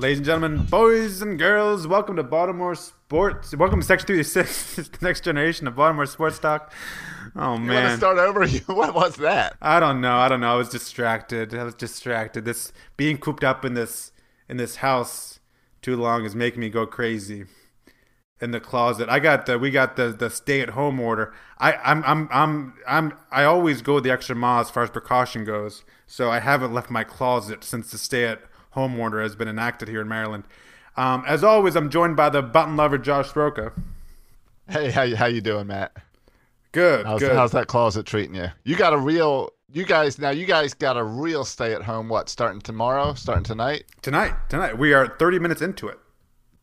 Ladies and gentlemen, boys and girls, welcome to Baltimore Sports. Welcome to Section 336, the next generation of Baltimore Sports Talk. Oh, man. You want to start over? what was that? I don't know. I don't know. I was distracted. I was distracted. This being cooped up in this in this house too long is making me go crazy. In the closet, I got the we got the the stay at home order. I I'm I'm I'm I'm I always go the extra mile as far as precaution goes. So I haven't left my closet since the stay at home order has been enacted here in Maryland. Um, as always, I'm joined by the button lover Josh Roca. Hey, how you, how you doing, Matt? Good, How's, good. how's that closet treating you? You got a real. You guys now. You guys got a real stay at home. What? Starting tomorrow? Starting tonight? Tonight, tonight we are 30 minutes into it.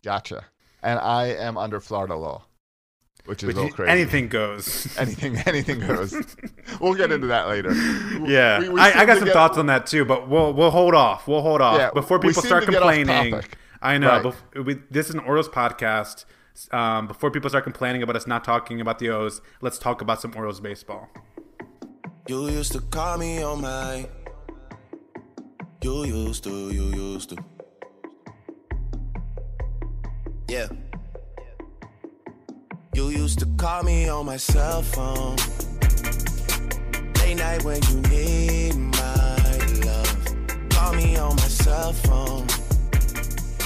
Gotcha. And I am under Florida law, which is Which a little crazy. anything goes. anything, anything goes. we'll get into that later. Yeah, We- we I, I got some get- thoughts on that too, but we'll we'll hold off. We'll hold off Yeah, before people start to get off complaining. I know. Right. bef- we, this is an Orioles podcast. Um, before people start complaining about us not talking about the O's, let's talk about some Orioles baseball. You used to call me on my. You used to, you used to. Yeah. You used to call me on my cell phone. Late night when you need my love. Call me on my cell phone.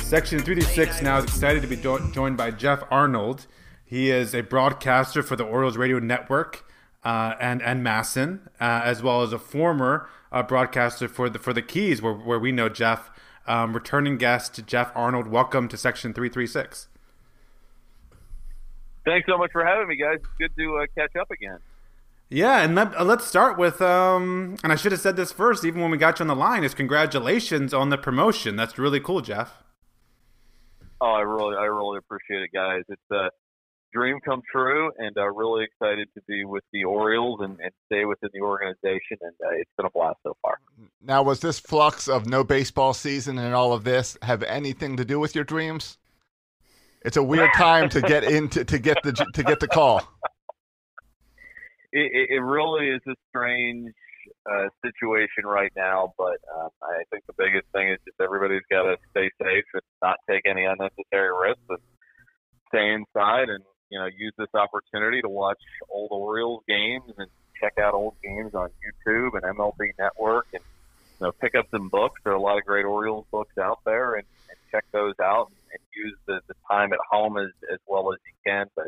Section 336 now is excited to be jo- joined by Jeff Arnold. He is a broadcaster for the Orioles Radio Network uh, and and MASN, uh, as well as a former uh, broadcaster for the for the Keys, where, where we know Jeff. Um, returning guest Jeff Arnold, welcome to Section 336. Thanks so much for having me, guys. It's good to uh, catch up again. Yeah, and let, uh, let's start with, um, and I should have said this first, even when we got you on the line, is congratulations on the promotion. That's really cool, Jeff. Oh, I really, I really appreciate it, guys. It's a dream come true, and I'm uh, really excited to be with the Orioles and, and stay within the organization. And uh, it's been a blast so far. Now, was this flux of no baseball season and all of this have anything to do with your dreams? It's a weird time to get into to get the to get the call. It, it, really is a strange uh, situation right now, but um, I think the biggest thing is just everybody's got to stay safe and not take any unnecessary risks and stay inside and you know use this opportunity to watch old Orioles games and check out old games on YouTube and MLB Network and you know pick up some books. There are a lot of great Orioles books out there and, and check those out and, and use the, the time at home as as well as you can. But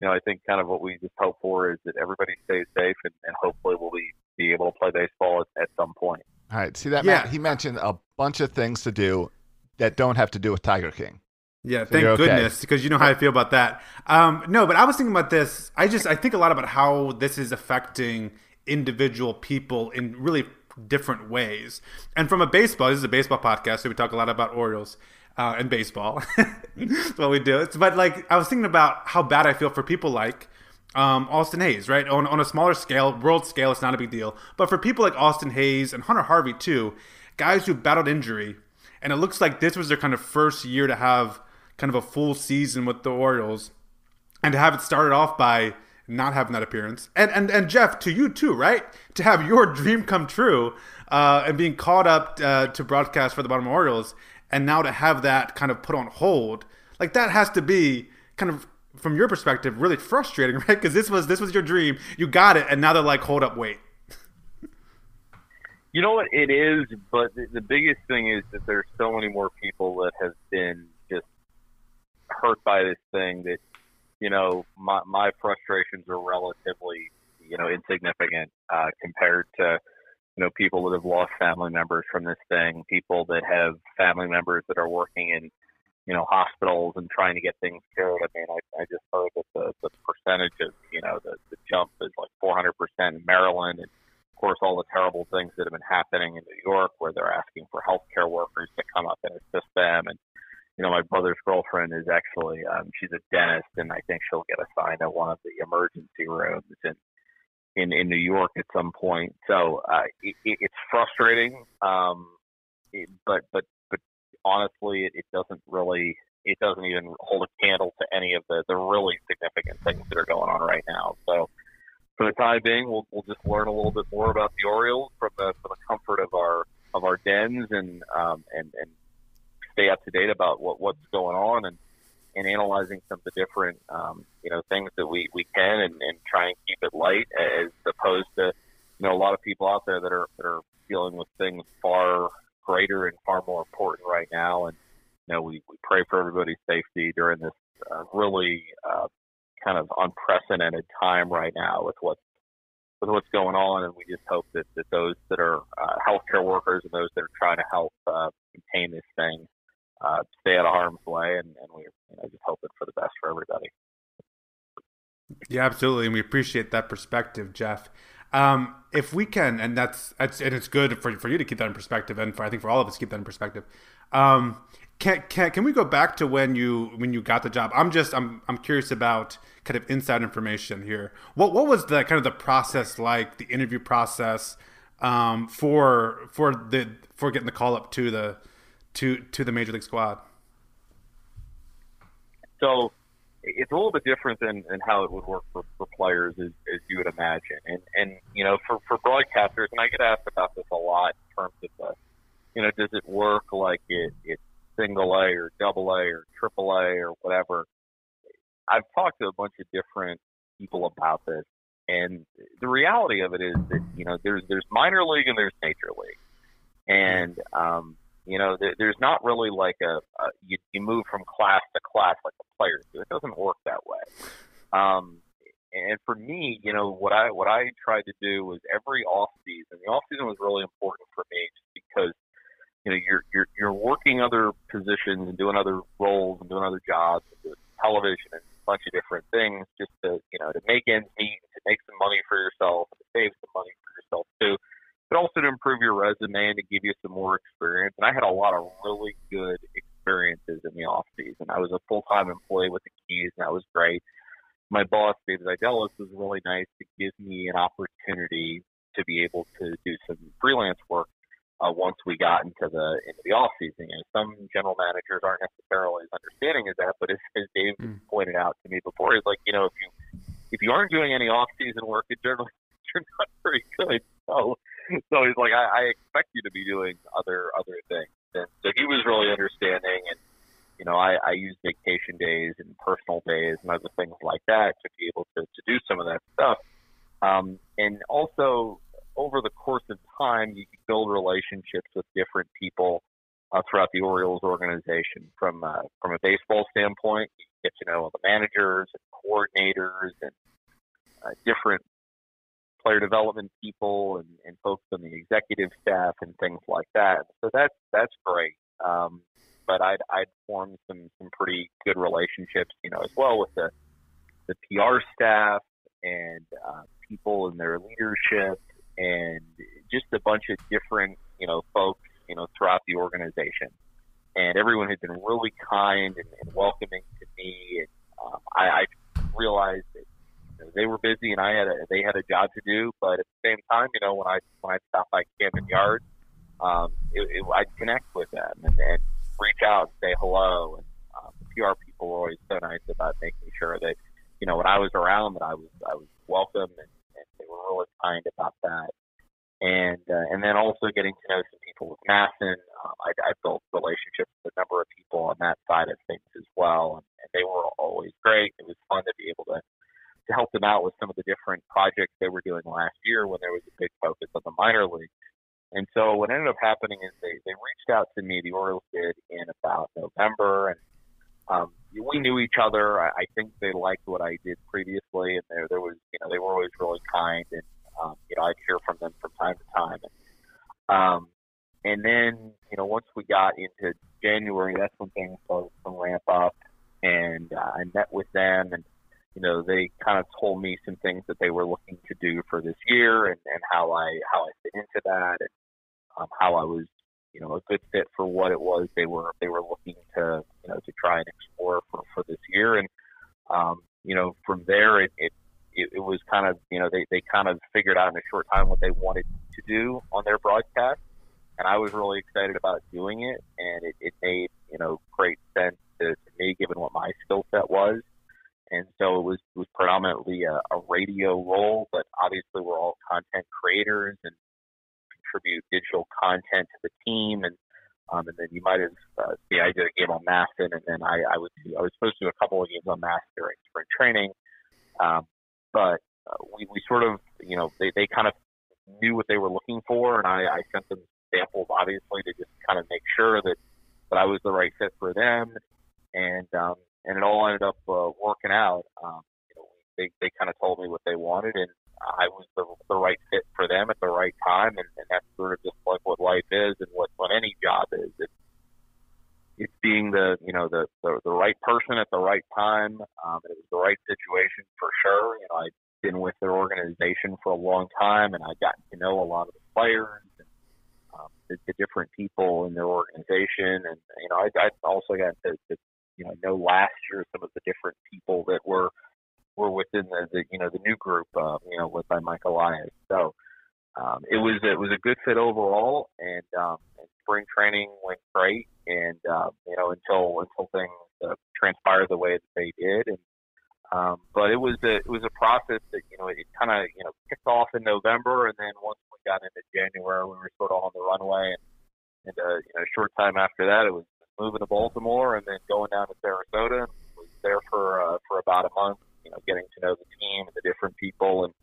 you know, I think kind of what we just hope for is that everybody stays safe and, and hopefully we'll be, be able to play baseball at, at some point. All right, see that Yeah. Matt? He mentioned a bunch of things to do that don't have to do with Tiger King. Yeah, So thank okay. goodness, because you know how I feel about that. Um, no, but I was thinking about this. I just I think a lot about how this is affecting individual people in really different ways. And from a baseball, this is a baseball podcast, so we talk a lot about Orioles uh, and baseball. That's what we do. It's, but like I was thinking about how bad I feel for people like um, Austin Hays, right? On, on a smaller scale, world scale, it's not a big deal. But for people like Austin Hays and Hunter Harvey, too, guys who battled injury, and it looks like this was their kind of first year to have kind of a full season with the Orioles, and to have it started off by not having that appearance. And and, and Jeff, to you too, right? To have your dream come true uh, and being called up uh, to broadcast for the Baltimore Orioles, and now to have that kind of put on hold, like that has to be kind of from your perspective really frustrating, right? Because this was this was your dream, you got it, and now they're like, hold up, wait. You know what it is, but the, biggest thing is that there's so many more people that have been just hurt by this thing that you know my my frustrations are relatively you know insignificant uh, compared to you know people that have lost family members from this thing, people that have family members that are working in you know hospitals and trying to get things cured. I mean, I, I just heard that the the percentage of you know the, the jump is like 400 percent in Maryland, and of course all the terrible things that have been happening in New York, where they're asking for healthcare workers to come up and assist them. And you know, my brother's girlfriend is actually um, she's a dentist, and I think she'll get assigned at one of the emergency rooms in in in New York at some point. So uh, it, it's frustrating, um, it, but but but honestly, it, it doesn't really it doesn't even hold a candle to any of the the really significant things that are going on right now. So for the time being, we'll we'll just learn a little bit more about the Orioles from the from the comfort of our of our dens and um, and and stay up to date about what what's going on and and analyzing some of the different um, you know things that we we can and, and try and keep it light as opposed to you know a lot of people out there that are that are dealing with things far greater and far more important right now. And you know we, we pray for everybody's safety during this uh, really uh, kind of unprecedented time right now with what with what's going on. And we just hope that, that those that are uh, healthcare workers and those that are trying to help uh, contain this thing uh, stay out of harm's way, and, and we're you know, just hoping for the best for everybody. Yeah, absolutely, and we appreciate that perspective, Jeff. Um, if we can, and that's, that's and it's good for for you to keep that in perspective, and for I think for all of us keep that in perspective. Um, can can can we go back to when you when you got the job? I'm just I'm I'm curious about kind of inside information here. What what was the kind of the process like, the interview process um, for for the for getting the call up to the to to the major league squad? So it's a little bit different than, than how it would work for, for players as, as you would imagine. And and you know, for, for broadcasters, and I get asked about this a lot in terms of the, you know, does it work like it it's single A or double A or triple A or whatever? I've talked to a bunch of different people about this, and the reality of it is that you know there's there's minor league and there's major league, and um, you know, there, there's not really like a, a you, you move from class to class like the players do. It doesn't work that way. Um, and for me, you know, what I what I tried to do was every off season. The off season was really important for me just because you know you're you're you're working other positions and doing other roles and doing other jobs and doing television and a bunch of different things just to you know to make ends meet, to make some money for yourself, and to save some money for yourself too but also to improve your resume and to give you some more experience. And I had a lot of really good experiences in the off season. I was a full time employee with the Keys, and that was great. My boss, David Ziedelis, was really nice to give me an opportunity to be able to do some freelance work uh, once we got into the into the off season. And some general managers aren't necessarily as understanding as that, but as, as Dave mm. pointed out to me before, he's like, you know, if you if you aren't doing any off season work, it generally you're not very good. So so he's like, I, I expect you to be doing other other things. And so he was really understanding, and you know, I, I use vacation days and personal days and other things like that to be able to, to do some of that stuff. Um, and also, over the course of time, you can build relationships with different people uh, throughout the Orioles organization. From uh, from a baseball standpoint, you get to know all the managers and coordinators and uh, different player development people and, and folks on the executive staff and things like that. So that's that's great. Um, but I'd I'd formed some some pretty good relationships, you know, as well with the the PR staff and uh, people in their leadership and just a bunch of different you know folks you know throughout the organization. And everyone had been really kind and, and welcoming to me. And um, I, I realized they were busy and I had a, they had a job to do. But at the same time, you know, when I when I stop by Camden Yards, um, it, it, I'd connect with them and, and reach out, and say hello, and um, the PR people were always so nice about making sure that you know when I was around that I was I was welcome and, and they were really kind about that. And uh, and then also getting to know some people with MASN. Um, I, I built relationships with a number of people on that side of things as well, and, and they were always great. It was fun to be able to to help them out with some of the different projects they were doing last year when there was a big focus on the minor leagues. And so what ended up happening is they, they reached out to me, the Orioles did in about November, and um, we knew each other. I, I think they liked what I did previously, and there there was you know they were always really kind, and um, you know I'd hear from them from time to time. And, um, and then you know once we got into January, that's when things started to ramp up, and uh, I met with them, and you know they kind of told me some things that they were looking to do for this year, and, and how I how I fit into that, and um, how I was you know a good fit for what it was they were they were looking to you know to try and explore for for this year. And um you know from there it it it, was kind of you know they they kind of figured out in a short time what they wanted to do on their broadcast. And I was really excited about doing it. And it, it made you know great sense to, to me given what my skill set was and so it was it was predominantly a, a radio role but obviously we're all content creators and contribute digital content to the team, and um, and then you might have uh, see I did a game on MASN, and then I, I do, I was supposed to do a couple of games on MASN during spring training, um, but uh, we we sort of you know they they kind of knew what they were looking for, and I, I sent them samples obviously to just kind of make sure that that I was the right fit for them, and um, and it all ended up uh, working out. Um, you know, they they kind of told me what they wanted, and I was the, the right fit for them at the right time, and, and that's sort of just like what life is and what what any job is. It's it's being the you know the the, the right person at the right time. Um, it was the right situation for sure. You know, I've been with their organization for a long time, and I've gotten to know a lot of the players and um, the, the different people in their organization, and you know, I, I also got to, to you know know last year some of the different people that were were within the, the you know the new group, uh, you know, led by Mike Elias. So um, it was it was a good fit overall, and, um, and spring training went great, and uh, you know until until things uh, transpired the way that they did, and um, but it was a it was a process that you know it kind of you know kicked off in November, and then once we got into January, we were sort of on the runway, and, and uh, you know a short time after that, it was moving to Baltimore, and then going down to Sarasota, was there for uh, for about a month you know, getting to know the team and the different people and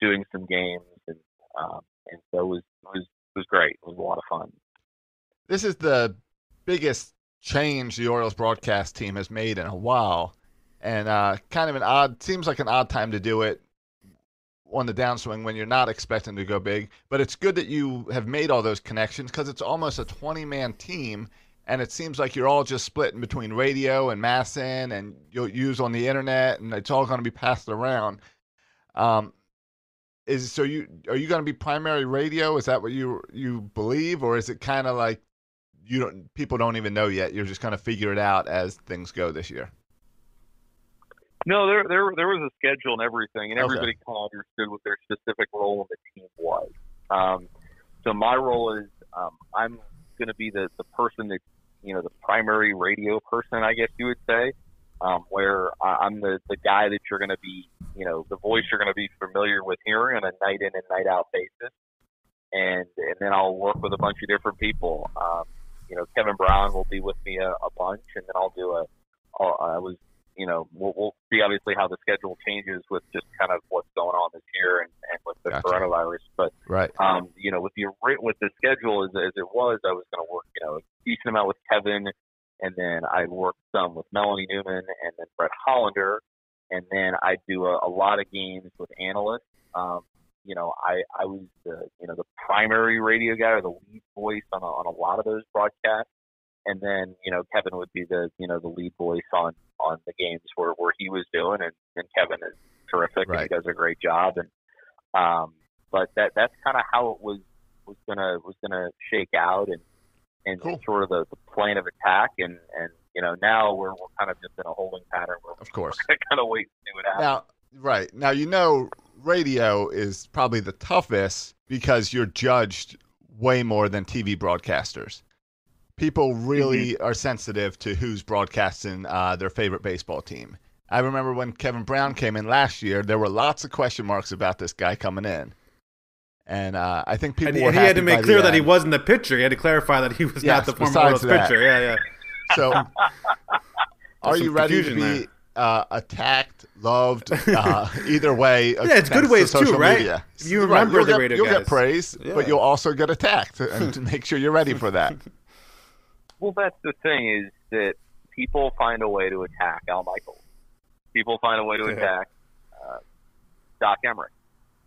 doing some games and um, and so it was it was it was great. It was a lot of fun. This is the biggest change the Orioles broadcast team has made in a while, and uh, kind of an odd seems like an odd time to do it on the downswing when you're not expecting to go big. But it's good that you have made all those connections because it's almost a 20 man team and it seems like you're all just splitting between radio and MASN and you'll use on the internet and it's all going to be passed around. Um, is so you are you going to be primary radio? Is that what you you believe? Or is it kind of like you don't people don't even know yet? You're just going to figure it out as things go this year? No there there there was a schedule and everything and Okay. everybody kind of understood what their specific role in the team was. Um, so my role is um, i'm going to be the the person that you know the primary radio person i guess you would say um, where I'm the, the guy that you're going to be, you know, the voice you're going to be familiar with hearing on a night in and night out basis. And, and then I'll work with a bunch of different people. Um, you know, Kevin Brown will be with me a, a bunch and then I'll do a, I was, you know, we'll, we'll see obviously how the schedule changes with just kind of what's going on this year and, and with the Gotcha. coronavirus. But, right um, you know, with the with the schedule as, as it was, I was going to work, you know, a decent amount with Kevin, and then I worked some with Melanie Newman, and then Brett Hollander, and then I do a, a lot of games with analysts. Um, you know, I I was the you know the primary radio guy or the lead voice on a, on a lot of those broadcasts, and then you know Kevin would be the you know the lead voice on on the games where where he was doing, and, and Kevin is terrific and he does a great job, and um, but that that's kind of how it was was gonna was gonna shake out and and Cool. sort of the, the plan of attack and and you know now we're we're kind of just in a holding pattern where of course kind of wait and see what happens. now Right. Now, you know, radio is probably the toughest because you're judged way more than TV broadcasters. People really Mm-hmm. are sensitive to who's broadcasting uh, their favorite baseball team. I remember when Kevin Brown came in last year, there were lots of question marks about this guy coming in. And uh, I think people And, were and he had to make clear that he wasn't the pitcher. He had to clarify that he was Yes, not the former Orioles pitcher. Yeah, yeah. So, are you ready to be uh, attacked, loved, uh, either way? Yeah, it's good thanks to ways too, right? media? You Right, remember you'll the get, radio You'll guys. get praise, Yeah. but you'll also get attacked, and to make sure you're ready for that. Well, that's the thing is that people find a way to attack Al Michaels. People find a way to Yeah. attack uh, Doc Emrick.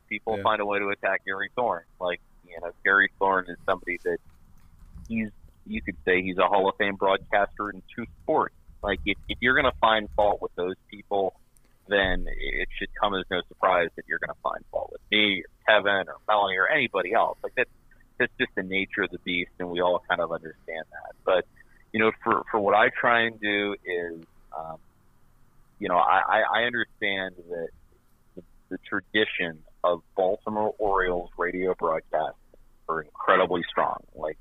People Yeah. find a way to attack Gary Thorne. Like you know, Gary Thorne is somebody that he's you could say he's a Hall of Fame broadcaster in two sports. Like if, if you're going to find fault with those people, then it should come as no surprise that you're going to find fault with me or Kevin or Melanie or anybody else. Like that's that's just the nature of the beast, and we all kind of understand that. But you know, for for what I try and do is, um, you know, I, I understand that the, the tradition of Baltimore Orioles radio broadcasts are incredibly strong. Like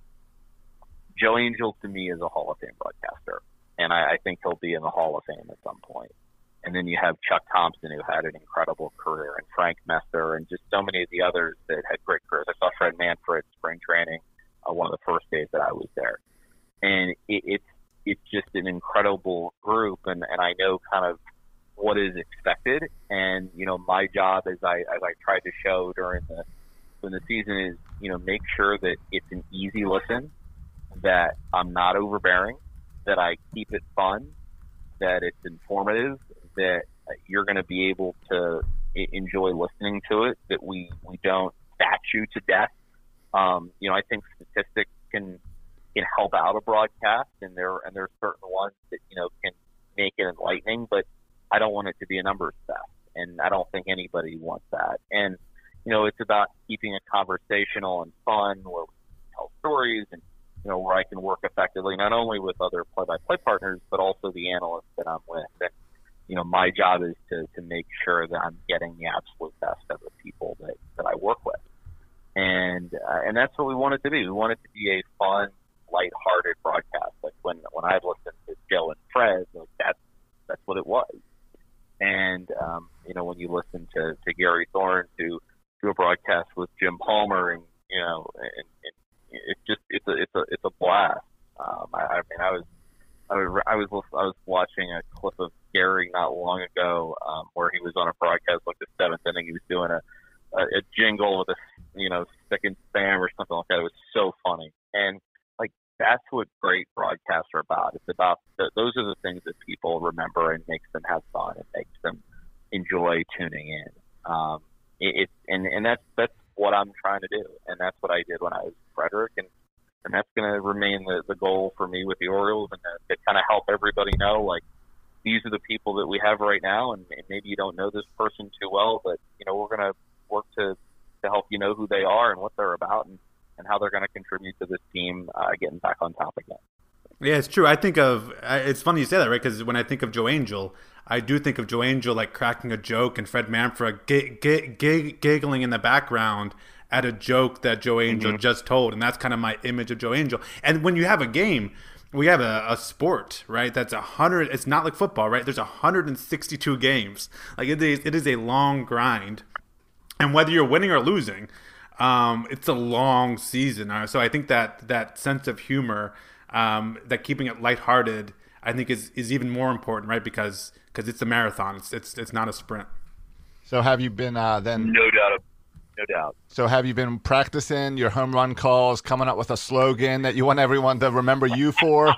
Joe Angel to me is a Hall of Fame broadcaster, and I, I think he'll be in the Hall of Fame at some point. And then you have Chuck Thompson, who had an incredible career, and Frank Messer, and just so many of the others that had great careers. I saw Fred Manfra spring training, uh, one of the first days that I was there, and it, it's it's just an incredible group, and and I know kind of what is expected, and you know my job as I as I tried to show during the when the season is you know make sure that it's an easy listen, that I'm not overbearing, that I keep it fun, that it's informative, that you're going to be able to enjoy listening to it, that we, we don't bat you to death. Um, you know, I think statistics can can help out a broadcast, and there and there are certain ones that you know can make it enlightening, but I don't want it to be a numbers fest, and I don't think anybody wants that. And you know, it's about keeping it conversational and fun, where we tell stories and you know, where I can work effectively not only with other play-by-play partners, but also the analysts that I'm with. And you know, my job is to to make sure that I'm getting the absolute best of the people that that I work with. And uh, and that's what we want it to be. We want it to be a fun, lighthearted broadcast. Like when when I've listened to Joe and Fred, like that's that's what it was. And um, you know, when you listen to to Gary Thorne to do a broadcast with Jim Palmer, and you know, and, and it's just it's a it's a it's a blast. Um, I, I mean, I was I was I was I was watching a clip of Gary not long ago um, where he was on a broadcast like the seventh inning. He was doing a a, a jingle with a you know stick and spam or something like that. It was so funny, and like that's what great broadcasts are about. It's about the, those are the things that people remember and makes them have fun and makes them enjoy tuning in. Um, it, it and and that's that's what I'm trying to do, and that's what I did when I was Frederick, and and that's going to remain the the goal for me with the Orioles, and to, to kind of help everybody know like these are the people that we have right now, and, and maybe you don't know this person too well, but you know we're going to work to to help you know who they are and what they're about, and and how they're going to contribute to this team uh, getting back on top again. Yeah, it's true. I think of it's funny you say that, right? Because when I think of Joe Angel, I do think of Joe Angel like cracking a joke and Fred Manfra g- g- g- giggling in the background at a joke that Joe Angel just told, and that's kind of my image of Joe Angel. And when you have a game, we have a, a sport, right? That's a hundred. It's not like football, right? There's 162 games. Like it is, it is a long grind, and whether you're winning or losing, um, it's a long season. Uh, so I think that that sense of humor, um, that keeping it lighthearted, I think is is even more important, right? Because because it's a marathon. It's it's it's not a sprint. So have you been uh, then? No doubt, no doubt. So have you been practicing your home run calls, coming up with a slogan that you want everyone to remember you for?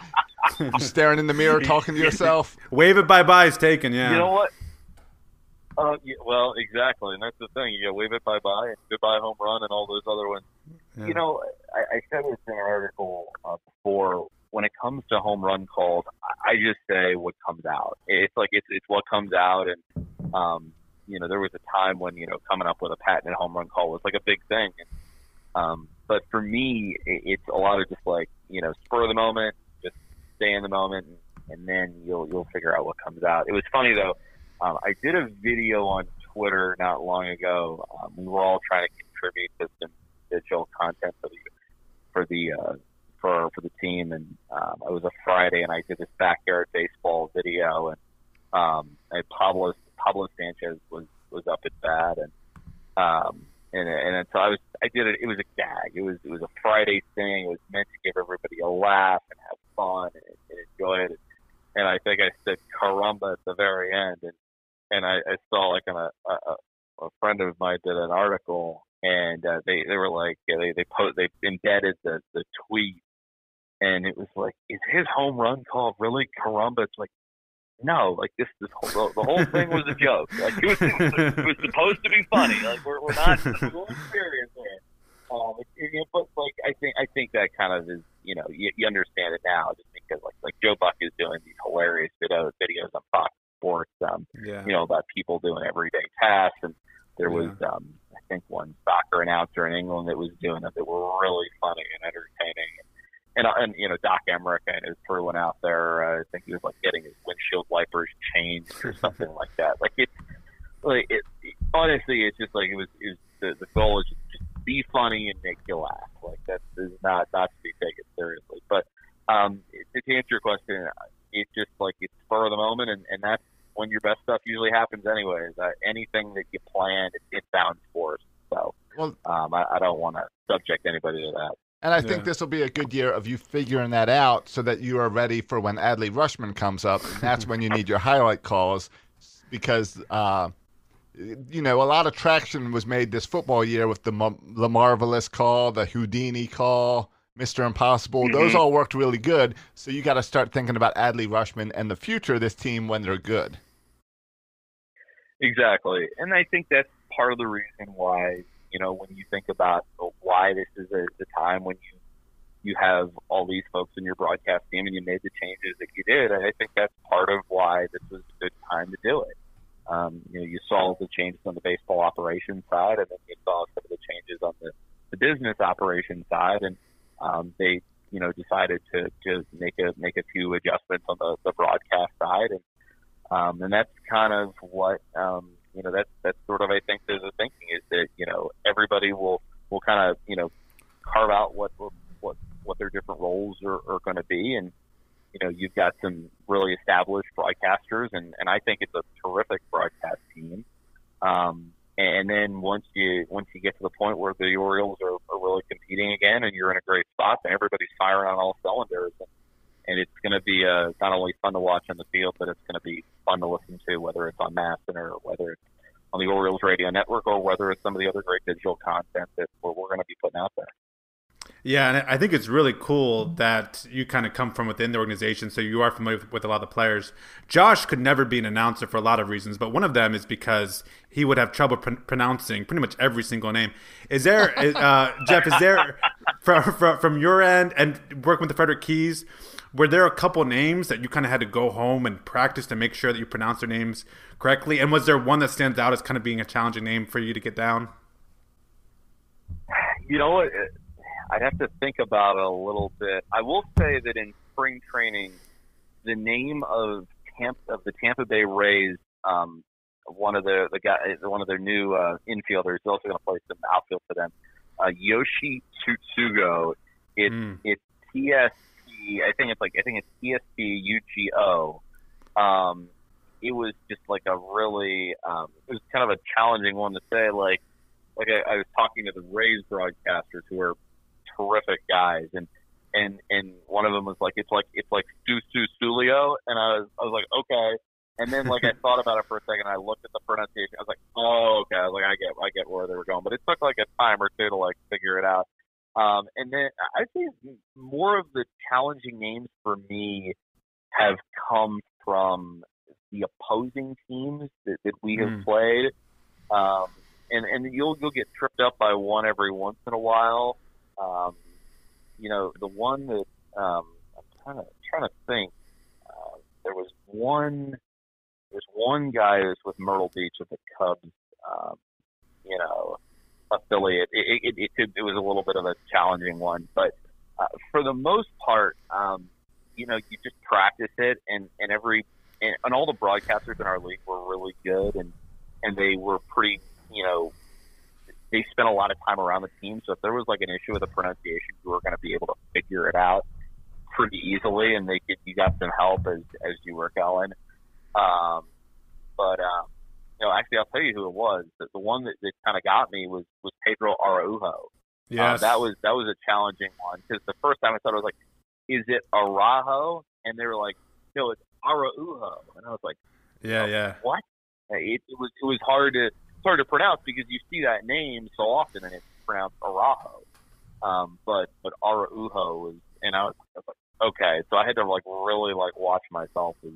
you staring in the mirror, talking to yourself. Wave it bye bye is taken. Yeah. You know what? Uh, yeah, well, exactly, and that's the thing. You got wave it bye bye and goodbye home run and all those other ones. You know, I, I said this in an article uh, before. When it comes to home run calls, I just say what comes out. It's like it's it's what comes out, and um, you know, there was a time when you know coming up with a patented home run call was like a big thing. Um, but for me, it, it's a lot of just like you know spur of the moment, just stay in the moment, and, and then you'll you'll figure out what comes out. It was funny though um, I did a video on Twitter not long ago. Um, we were all trying to contribute to some digital content for the for the uh, for for the team, and um, it was a Friday, and I did this backyard baseball video, and um, and Pablo Pablo Sanchez was was up at bat, and um, and and so I was I did it. It was a gag. It was it was a Friday thing. It was meant to give everybody a laugh and have fun and, and enjoy it. And I think I said caramba at the very end, and and I, I saw like on a, a a friend of mine did an article, and uh, they they were like they they post they embedded the the tweet, and it was like, is his home run call really caramba? It's like no, like this, this whole, the whole thing was a joke. Like it was, it was supposed to be funny. Like we're, we're not we're experience here. Um, it, it, but like I think I think that kind of is you know you, you understand it now just because like like Joe Buck is doing these hilarious videos videos on Fox Sports. Um, Yeah. you know about people doing everyday tasks and there was um I think one soccer announcer in England that was doing it that were really funny and entertaining and uh, and you know Doc Emrick and his crew went out there. Uh, I think he was like getting his windshield wipers changed or something like that. Like it's like it, it honestly, it's just like it was. It was the, the goal is just, just be funny and make you laugh. Like that's not not to be taken seriously. But um, to to answer your question, it's just like it's spur of the moment, and and that's when your best stuff usually happens. Anyways, uh, anything that you plan, it, it bounds for us. So Well- um, I, I don't want to subject anybody to that. And I think this will be a good year of you figuring that out so that you are ready for when Adley Rutschman comes up. And that's when you need your highlight calls because, uh, you know, a lot of traction was made this football year with the, the Marvelous call, the Houdini call, Mr. Impossible. Those Mhm. all worked really good. So you got to start thinking about Adley Rutschman and the future of this team when they're good. Exactly, and I think that's part of the reason why you know when you think about why this is a, the time when you you have all these folks in your broadcast team and you made the changes that you did. I think that's part of why this was a good time to do it. Um, you know, you saw the changes on the baseball operations side, and then you saw some of the changes on the, the business operations side, and um, they you know decided to to make a make a few adjustments on the, the broadcast side, and um, and that's kind of what um, everybody will will kind of you know carve out what what what their different roles are, are going to be, and you know you've got some really established broadcasters, and and I think it's a terrific broadcast team. Um, and then once you once you get to the point where the Orioles are, are really competing again, and you're in a great spot, then everybody's firing on all cylinders. And, and it's going to be uh, not only fun to watch on the field, but it's going to be fun to listen to, whether it's on MASN or whether it's on the Orioles radio network or whether it's some of the other great digital content that we're, we're going to be putting out there. Yeah, and I think it's really cool that you kind of come from within the organization, so you are familiar with, a lot of the players. Josh could never be an announcer for a lot of reasons, but one of them is because he would have trouble pr- pronouncing pretty much every single name. Is there, uh, Jeff? Is there from, from from your end and working with the Frederick Keys? Were there a couple names that you kind of had to go home and practice to make sure that you pronounce their names correctly? And was there one that stands out as kind of being a challenging name for you to get down? You know what? I'd have to think about it a little bit. I will say that in spring training, the name of Tampa of the Tampa Bay Rays, um, one of the the guy, one of their new uh, infielders, is also going to play some outfield for them. Uh, Yoshi Tsutsugo. It's it's T S P. I think it's like I think it's T S P U G O. Um, it was just like a really um, it was kind of a challenging one to say. Like like I, I was talking to the Rays broadcasters who are terrific guys, and and and one of them was like, it's like it's like Stu Stu Sulio, and I was I was like, okay. And then like I thought about it for a second, I looked at the pronunciation. I was like, oh, okay. I was like, I get I get where they were going, but it took like a time or two to like figure it out. Um, and then I think more of the challenging names for me have come from the opposing teams that, that we have Mm. played. Um, and and you'll you'll get tripped up by one every once in a while. Um, you know, the one that um, I'm trying to trying to think. Uh, there was one. There's one guy who's with Myrtle Beach with the Cubs. Um, you know, affiliate. It, it, it, could, it was a little bit of a challenging one, but uh, for the most part, um, you know, you just practice it, and and every and, and all the broadcasters in our league were really good, and and they were pretty, you know, they spent a lot of time around the team. So if there was like an issue with the pronunciation, you were going to be able to figure it out pretty easily, and they could, you got some help as as you were going. Um, but um, you know, actually, I'll tell you who it was. The, the one that, that kind of got me was was Pedro Araujo. Yeah, Uh, that was that was a challenging one because the first time I thought I was like, is it Araujo? And they were like, no, it's Araujo, and I was like, Yeah, yeah. what? It, it was it was hard to it's hard to pronounce because you see that name so often and it's pronounced Araujo. Um, but but Araujo was, and I was, I was like, okay, so I had to like really like watch myself as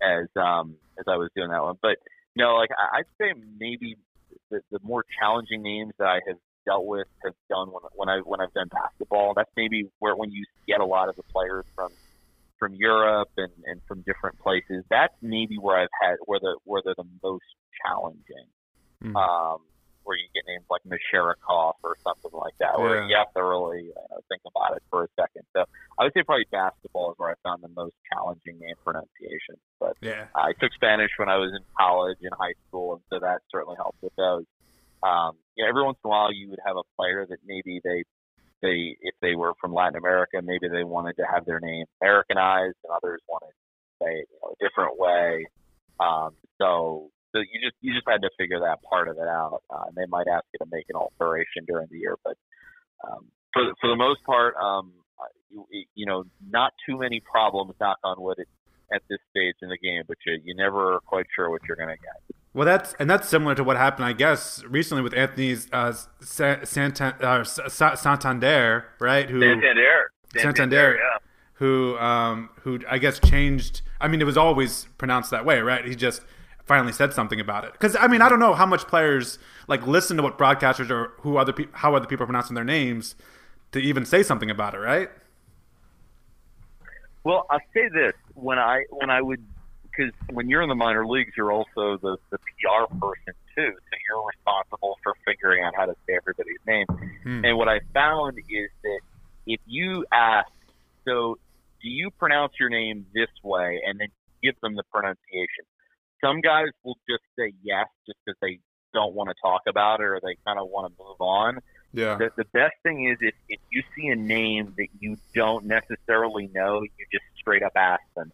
as um as I was doing that one. But no, like I, I'd say maybe the, the more challenging names that I have dealt with have done when when I when I've done basketball. That's maybe where when you get a lot of the players from from Europe and, and from different places. That's maybe where I've had where the where they're the most challenging. Mm. Um, where you get names like Misharikov or something like that, where Yeah. you have to really uh, think about it for a second. So I would say probably basketball is where I found the most challenging name pronunciation. But Yeah. I took Spanish when I was in college and high school, and so that certainly helped with those. Um, yeah, every once in a while you would have a player that maybe they they if they were from Latin America, maybe they wanted to have their name Americanized, and others wanted to say it you know, a different way. Um, so so you just you just had to figure that part of it out. Uh, and they might ask you to make an alteration during the year, but um, for the- for the most part, um, uh, you, you know, not too many problems. Knock on wood. At, at this stage in the game, but you you never are quite sure what you're going to get. Well, that's and that's similar to what happened, I guess, recently with Anthony's uh, Sa- Santa, uh, Sa- Santander, right? Who Santander. Santander, yeah. who um, who I guess changed. I mean, it was always pronounced that way, right? He just finally said something about it. Because I mean, I don't know how much players like listen to what broadcasters or who other pe- how other people are pronouncing their names to even say something about it, right? Well, I'll say this: when I when I would, because when you're in the minor leagues, you're also the the PR person too, so you're responsible for figuring out how to say everybody's name. Hmm. And what I found is that if you ask, so do you pronounce your name this way, and then give them the pronunciation. Some guys will just say yes, just because they don't want to talk about it or they kind of want to move on. Yeah. The, the best thing is if, if you see a name that you don't necessarily know, you just straight up ask them,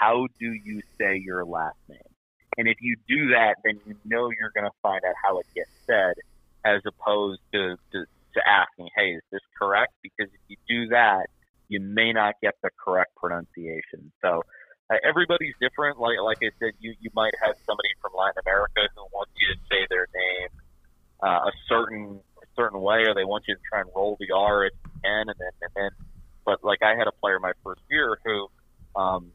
how do you say your last name? And if you do that, then you know you're going to find out how it gets said as opposed to, to, to asking, hey, is this correct? Because if you do that, you may not get the correct pronunciation. So everybody's different. Like like I said, you you might have somebody from Latin America who wants you to say their name uh, a certain a certain way, or they want you to try and roll the R at the end, and then and then. But like I had a player my first year who um,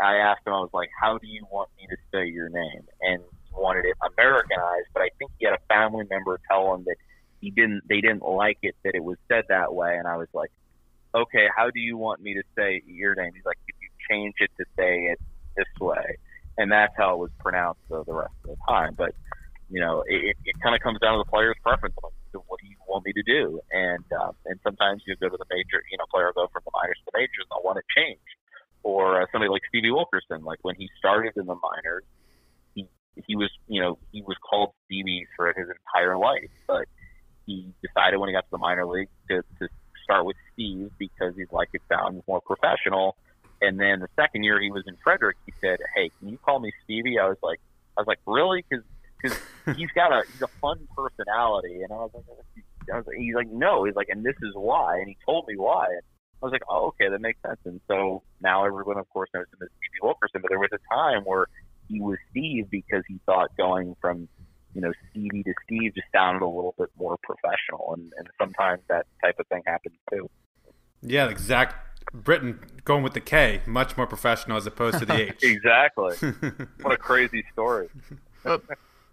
I asked him, I was like, "How do you want me to say your name?" And he wanted it Americanized, but I think he had a family member tell him that he didn't. They didn't like it that it was said that way, and I was like, "Okay, how do you want me to say your name?" He's like, you change it to say it this way," and that's how it was pronounced the, the rest of the time. But you know, it, it kind of comes down to the player's preference. Like, what do you want me to do? And uh, and sometimes you go to the major, you know, player will go from the minors to the majors, they'll want to change. Or uh, somebody like Stevie Wilkerson, like when he started in the minors, he he was, you know, he was called Stevie for his entire life, but he decided when he got to the minor league to, to start with Steve because he's like it sounds more professional. And then the second year he was in Frederick, he said, "Hey, can you call me Stevie?" I was like, "I was like, really?" Because because he's got a he's a fun personality, and I was like, I was like, he's like, no, he's like, and this is why, and he told me why. And I was like, oh, okay, that makes sense. And so now everyone, of course, knows him as Stevie Wilkerson. But there was a time where he was Steve because he thought going from you know Stevie to Steve just sounded a little bit more professional, and and sometimes that type of thing happens too. Yeah, exact. Britain going with the K, much more professional as opposed to the H. exactly. what a crazy story. But,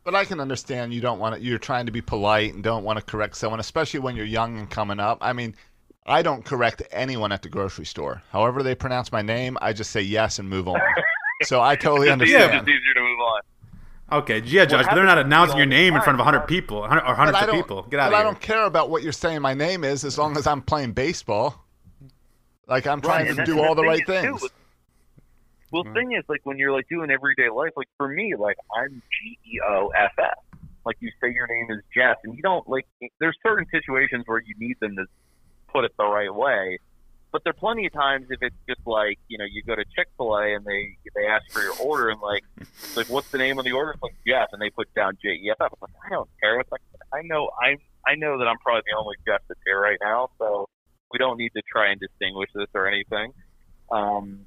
but I can understand you don't want to. You're trying to be polite and don't want to correct someone, especially when you're young and coming up. I mean, I don't correct anyone at the grocery store. However they pronounce my name, I just say yes and move on. so I totally It's easier- understand. It's easier to move on. Okay, yeah, Josh, but they're not announcing your name in front of time, 100 people, 100 or But hundreds of people. Get out but of I don't care about what you're saying my name is as long as I'm playing baseball. Like I'm trying and to do all the right is, too, things. Well, the thing is, like when you're like doing everyday life, like for me, like I'm G E O F F. Like you say your name is Jeff, and you don't like. There's certain situations where you need them to put it the right way. But there are plenty of times if it's just like you know you go to Chick Fil A and they they ask for your order and like like what's the name of the order? It's like Jeff, and they put down J E F F. I'm like I don't care. It's like I know I I know that I'm probably the only Jeff that's here right now, so we don't need to try and distinguish this or anything. Um,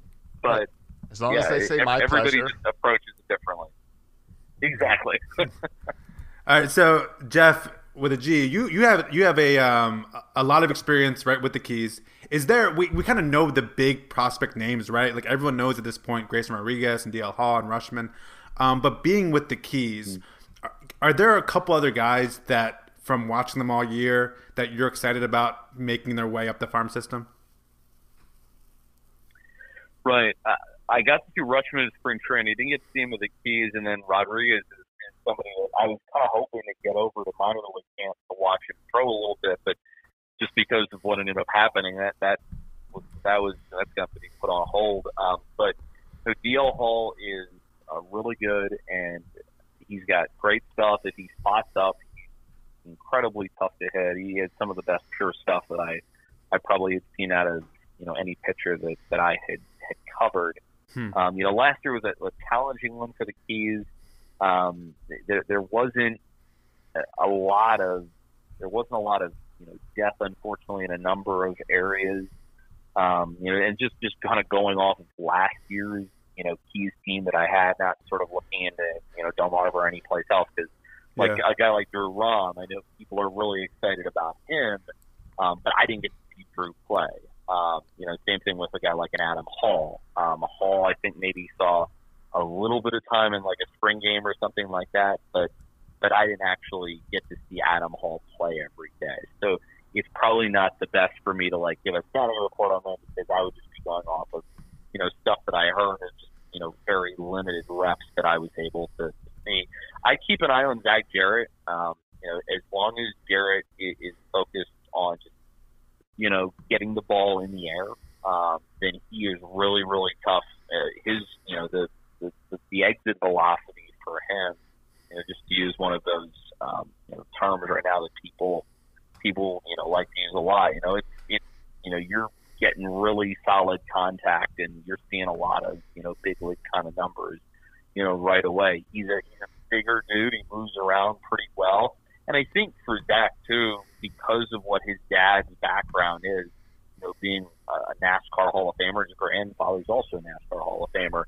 but As long yeah, as they say ev- my everybody pleasure. just approaches it differently. Exactly. All right, so Jeff with a G, you you have you have a um a lot of experience right with the keys. Is there we, we kind of know the big prospect names, right? Like everyone knows at this point Grayson Rodriguez and DL Hall and Rutschman. Um, but being with the keys, are, are there a couple other guys that from watching them all year that you're excited about making their way up the farm system? Right. I, I got to see Rutschman in spring training. Didn't get to see him with the keys, and then Rodriguez is, somebody that I was kind of hoping to get over to minor league camp to watch him throw a little bit, but just because of what ended up happening, that that was that was that's got to be put on hold. Um, but so DL Hall is uh, really good, and he's got great stuff. If he spots up, incredibly tough to hit. He has some of the best pure stuff that I I probably had seen out of you know any pitcher that that I had had covered. Hmm. Um, you know, last year was a, a challenging one for the Keys. Um, there, there wasn't a- lot of there wasn't a lot of you know depth, unfortunately, in a number of areas. Um, you know, and just just kind of going off of last year's you know Keys team that I had, not sort of looking into you know Delmarva or any place else because like Yeah. a guy like Drew Rom, I know people are really excited about him, um, but I didn't get to see Drew play. Um, you know, same thing with a guy like an Adam Hall. Um, Hall, I think maybe saw a little bit of time in like a spring game or something like that, but but I didn't actually get to see Adam Hall play every day. So it's probably not the best for me to like give a scouting report on that because I would just be going off of you know stuff that I heard and just you know very limited reps that I was able to, see. I keep an eye on Zach Jarrett. Um, you know, as long as Jarrett is, is focused on just you know getting the ball in the air, um, then he is really really tough. Uh, his you know the the, the the exit velocity for him, you know, just to use one of those um, you know terms right now that people people you know like to use a lot. You know, it's it's you know you're getting really solid contact and you're seeing a lot of you know big league kind of numbers. You know, right away. He's a he's a bigger dude. He moves around pretty well. And I think for Zach too, because of what his dad's background is, you know, being a NASCAR Hall of Famer, his grandfather's also a NASCAR Hall of Famer.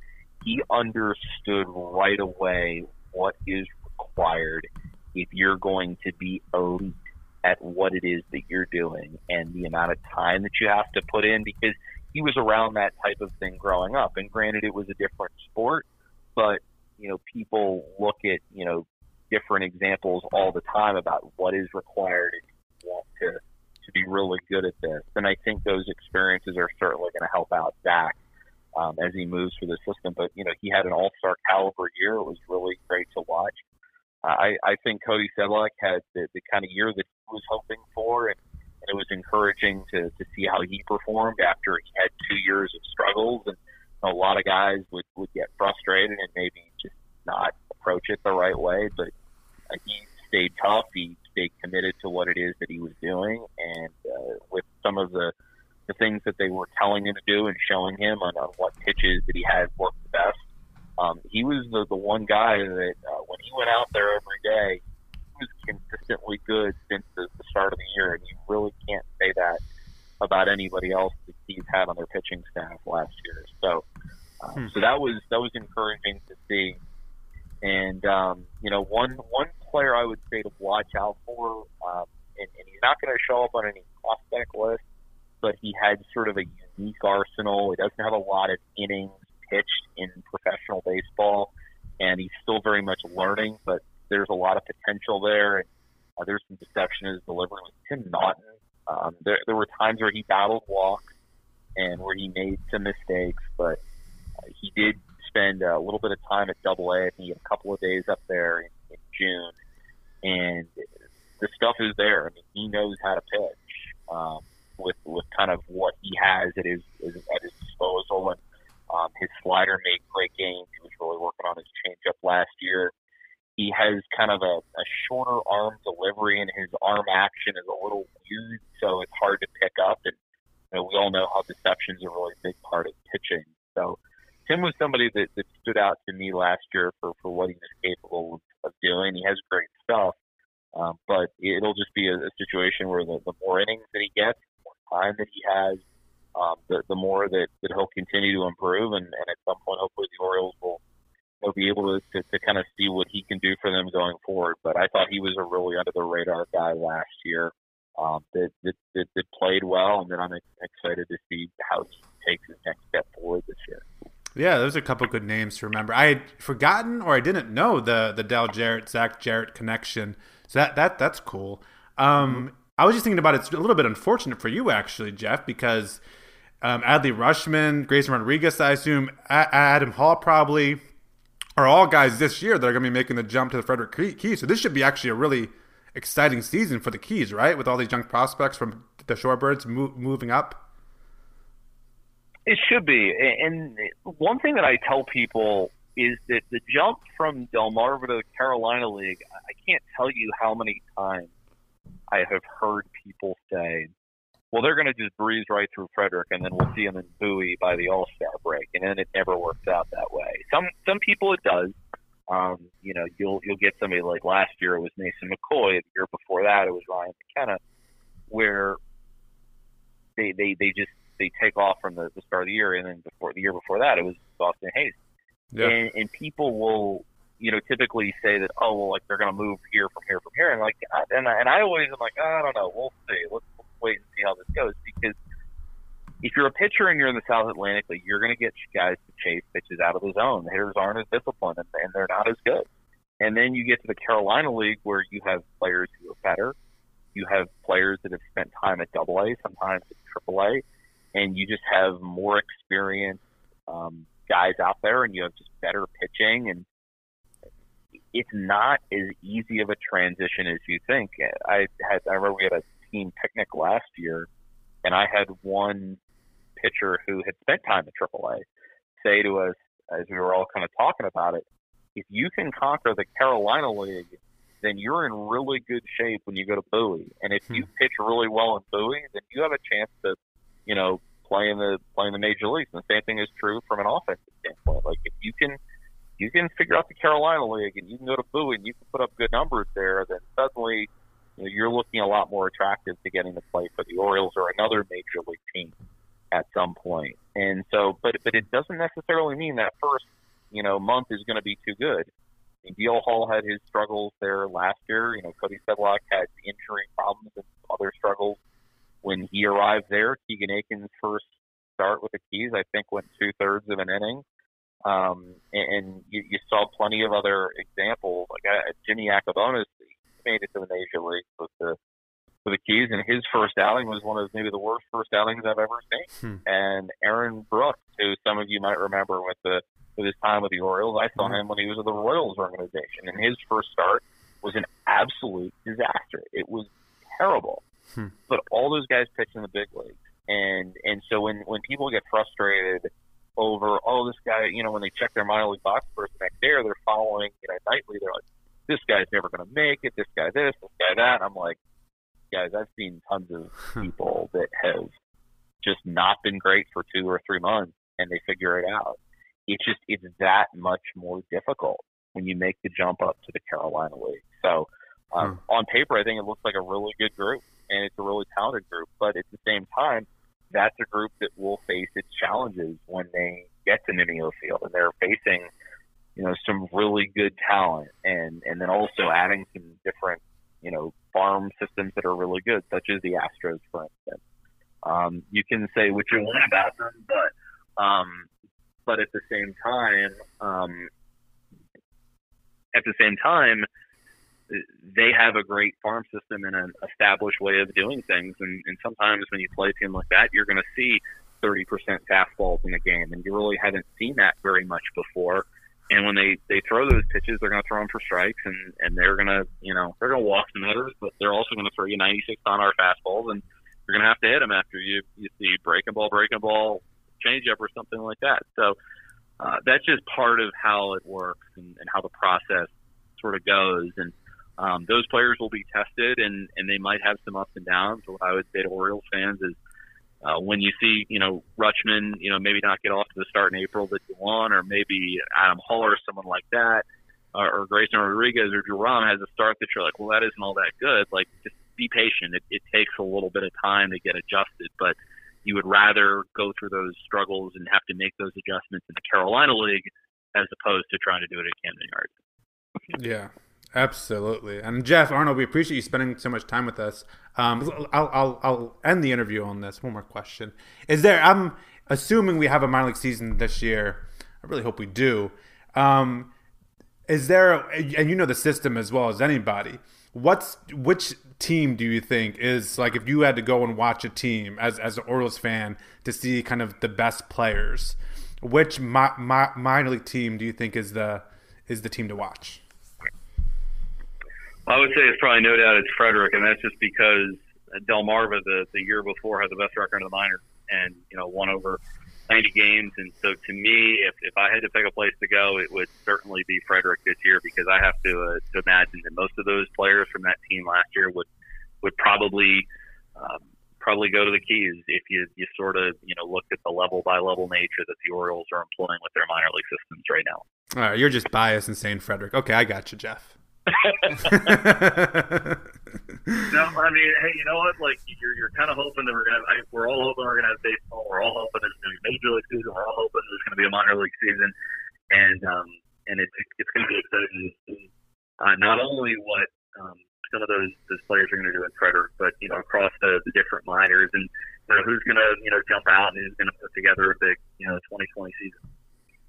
He understood right away what is required if you're going to be elite at what it is that you're doing and the amount of time that you have to put in because he was around that type of thing growing up. And granted, it was a different sport, but you know, people look at you know different examples all the time about what is required if you want to to be really good at this. And I think those experiences are certainly going to help out Zach um, as he moves through the system. But you know, he had an all-star caliber year. It was really great to watch. Uh, I, I think Cody Sedlock had the, the kind of year that he was hoping for, and, and it was encouraging to, to see how he performed after he had two years of struggles. And a lot of guys would, would get frustrated and maybe just not approach it the right way. But uh, he stayed tough. He stayed committed to what it is that he was doing, and uh, with some of the the things that they were telling him to do and showing him on, on what pitches that he had worked the best. Um, he was the, the one guy that uh, when he went out there every day, he was consistently good since the, the start of the year, and you really can't say that about anybody else that he's had on their pitching staff last year. So, um, Hmm. so that was that was encouraging to see. And um, you know, one one player I would say to watch out for, um, and, and he's not going to show up on any prospect list, but he had sort of a unique arsenal. He doesn't have a lot of innings pitched in professional baseball, and he's still very much learning. But there's a lot of potential there, and uh, there's some deception in his delivery with Tim Naughton. Um, there, there were times where he battled walks and where he made some mistakes, but he did spend a little bit of time at Double A. He had a couple of days up there in, in June, and the stuff is there. I mean, he knows how to pitch um, with with kind of what he has at his, his at his disposal, and um, his slider made great gains. He was really working on his changeup last year. He has kind of a, a shorter arm delivery, and his arm action is a little weird, so it's hard to pick up. And you know, we all know how deception is a really big part of pitching. So Tim was somebody that, that stood out to me last year for, for what he was capable of, doing. He has great stuff, um, but it'll just be a, a situation where the, the more innings that he gets, the more time that he has, um, the, the more that, that he'll continue to improve. And, and at some point, hopefully, the Orioles will will be able to, to, to kind of see what he can do for them going forward. But I thought he was a really under the radar guy last year um, that, that, that, that played well, and then I'm excited to see how he takes his next step forward this year. Yeah, there's a couple of good names to remember. I had forgotten or I didn't know the the Dale Jarrett Zach Jarrett connection. So that that that's cool. Um, mm-hmm. I was just thinking about it. it's a little bit unfortunate for you actually, Jeff, because um, Adley Rutschman, Grayson Rodriguez, I assume Adam Hall probably are all guys this year that are going to be making the jump to the Frederick Keys. So this should be actually a really exciting season for the Keys, right? With all these young prospects from the Shorebirds mo- moving up. It should be. And one thing that I tell people is that the jump from Delmarva to the Carolina League, I can't tell you how many times I have heard people say, well, they're going to just breeze right through Frederick, and then we'll see them in Bowie by the All Star break, and then it never works out that way. Some some people it does. Um, you know, you'll you'll get somebody like last year it was Mason McCoy. The year before that it was Ryan McKenna, where they they they just they take off from the, the start of the year, and then before the year before that, it was Austin Hays. Yeah. And, and people will, you know, typically say that, oh, well, like they're going to move here from here from here, and like, and I, and I always am like, oh, I don't know, we'll see. Let's wait and see how this goes because if you're a pitcher and you're in the South Atlantic League, you're going to get guys to chase pitches out of the zone. The hitters aren't as disciplined, and, and they're not as good. And then you get to the Carolina League where you have players who are better. You have players that have spent time at Double A, sometimes at Triple A, and you just have more experienced um, guys out there, and you have just better pitching, and it's not as easy of a transition as you think. I had I remember we had a team picnic last year, and I had one pitcher who had spent time at AAA say to us as we were all kind of talking about it, if you can conquer the Carolina League, then you're in really good shape when you go to Bowie. And if you hmm. pitch really well in Bowie, then you have a chance to you know, playing the playing the major leagues. And the same thing is true from an offensive standpoint. Like if you can you can figure out the Carolina League and you can go to Bowie and you can put up good numbers there, then suddenly you know, you're looking a lot more attractive to getting to play for the Orioles or another major league team at some point. And so, but but it doesn't necessarily mean that first you know month is going to be too good. I mean, DL Hall had his struggles there last year. You know, Cody Sedlock had injury problems and other struggles when he arrived there, Keegan Akin's first start with the Keys, I think, went two thirds of an inning. Um, and you, you saw plenty of other examples. Like uh, Jimmy Yacabonis, he made it to the major league with the with the Keys, and his first outing was one of maybe the worst first outings I've ever seen. Hmm. And Aaron Brooks, who some of you might remember with the with his time with the Orioles, I saw hmm. him when he was with the Royals organization, and his first start was an absolute disaster. It was terrible. Hmm. But all those guys pitch in the big leagues, and and so when when people get frustrated over oh this guy you know when they check their minor league box first the next day or they're following you know nightly they're like this guy's never going to make it this guy this this guy that I'm like guys I've seen tons of hmm. people that have just not been great for two or three months and they figure it out. It's just it's that much more difficult when you make the jump up to the Carolina League. So um, hmm. on paper, I think it looks like a really good group and it's a really talented group. But at the same time, that's a group that will face its challenges when they get to Nymeo Field, and they're facing, you know, some really good talent, and and then also adding some different, you know, farm systems that are really good, such as the Astros, for instance. Um, you can say what you want about them, but um, but at the same time, um, at the same time, they have a great farm system and an established way of doing things. And, and sometimes when you play a team like that, you're going to see 30% fastballs in a game, and you really haven't seen that very much before. And when they they throw those pitches, they're going to throw them for strikes, and and they're going to you know they're going to walk some hitters, but they're also going to throw you 96 on our fastballs, and you're going to have to hit them after you you see breaking ball, breaking ball, changeup, or something like that. So uh, that's just part of how it works and, and how the process sort of goes. And um, those players will be tested, and and they might have some ups and downs. What I would say to Orioles fans is. Uh, when you see, you know, Rutschman, you know, maybe not get off to the start in April that you want, or maybe Adam Hall or someone like that, or, or Grayson Rodriguez or Drew Rom has a start that you're like, well, that isn't all that good. Like, just be patient. It, it takes a little bit of time to get adjusted, but you would rather go through those struggles and have to make those adjustments in the Carolina League as opposed to trying to do it at Camden Yards. Yeah, absolutely. And Jeff Arnold, we appreciate you spending so much time with us. Um, I'll, I'll, I'll end the interview on this. One more question: Is there? I'm assuming we have a minor league season this year. I really hope we do. Um, is there? And you know the system as well as anybody. What's which team do you think is like if you had to go and watch a team as as an Orioles fan to see kind of the best players? Which mi- mi- minor league team do you think is the is the team to watch? I would say it's probably no doubt it's Frederick, and that's just because Delmarva the the year before had the best record in the minors and you know won over 90 games. And so to me, if, if I had to pick a place to go, it would certainly be Frederick this year because I have to, uh, to imagine that most of those players from that team last year would would probably um, probably go to the Keys if you you sort of you know looked at the level by level nature that the Orioles are employing with their minor league systems right now. All right, you're just biased and saying Frederick. Okay, I got you, Jeff. no, I mean, hey, you know what? Like, you're, you're kind of hoping that we're gonna. I, we're all hoping we're gonna have baseball. We're all hoping there's gonna be a major league season. We're all hoping there's gonna be a minor league season, and um, and it's it's gonna be exciting to see uh, not only what um, some of those those players are gonna do in Frederick, but you know across the, the different minors, and you know who's gonna you know jump out and who's gonna put together a big you know 2020 season.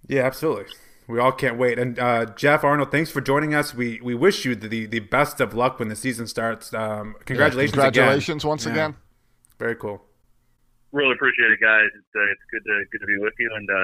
Yeah, absolutely. We all can't wait. And uh, Jeff Arnold, thanks for joining us. We we wish you the the best of luck when the season starts. Um, congratulations! Yeah, congratulations again. once yeah. again. Very cool. Really appreciate it, guys. It's, uh, it's good to good to be with you, and uh,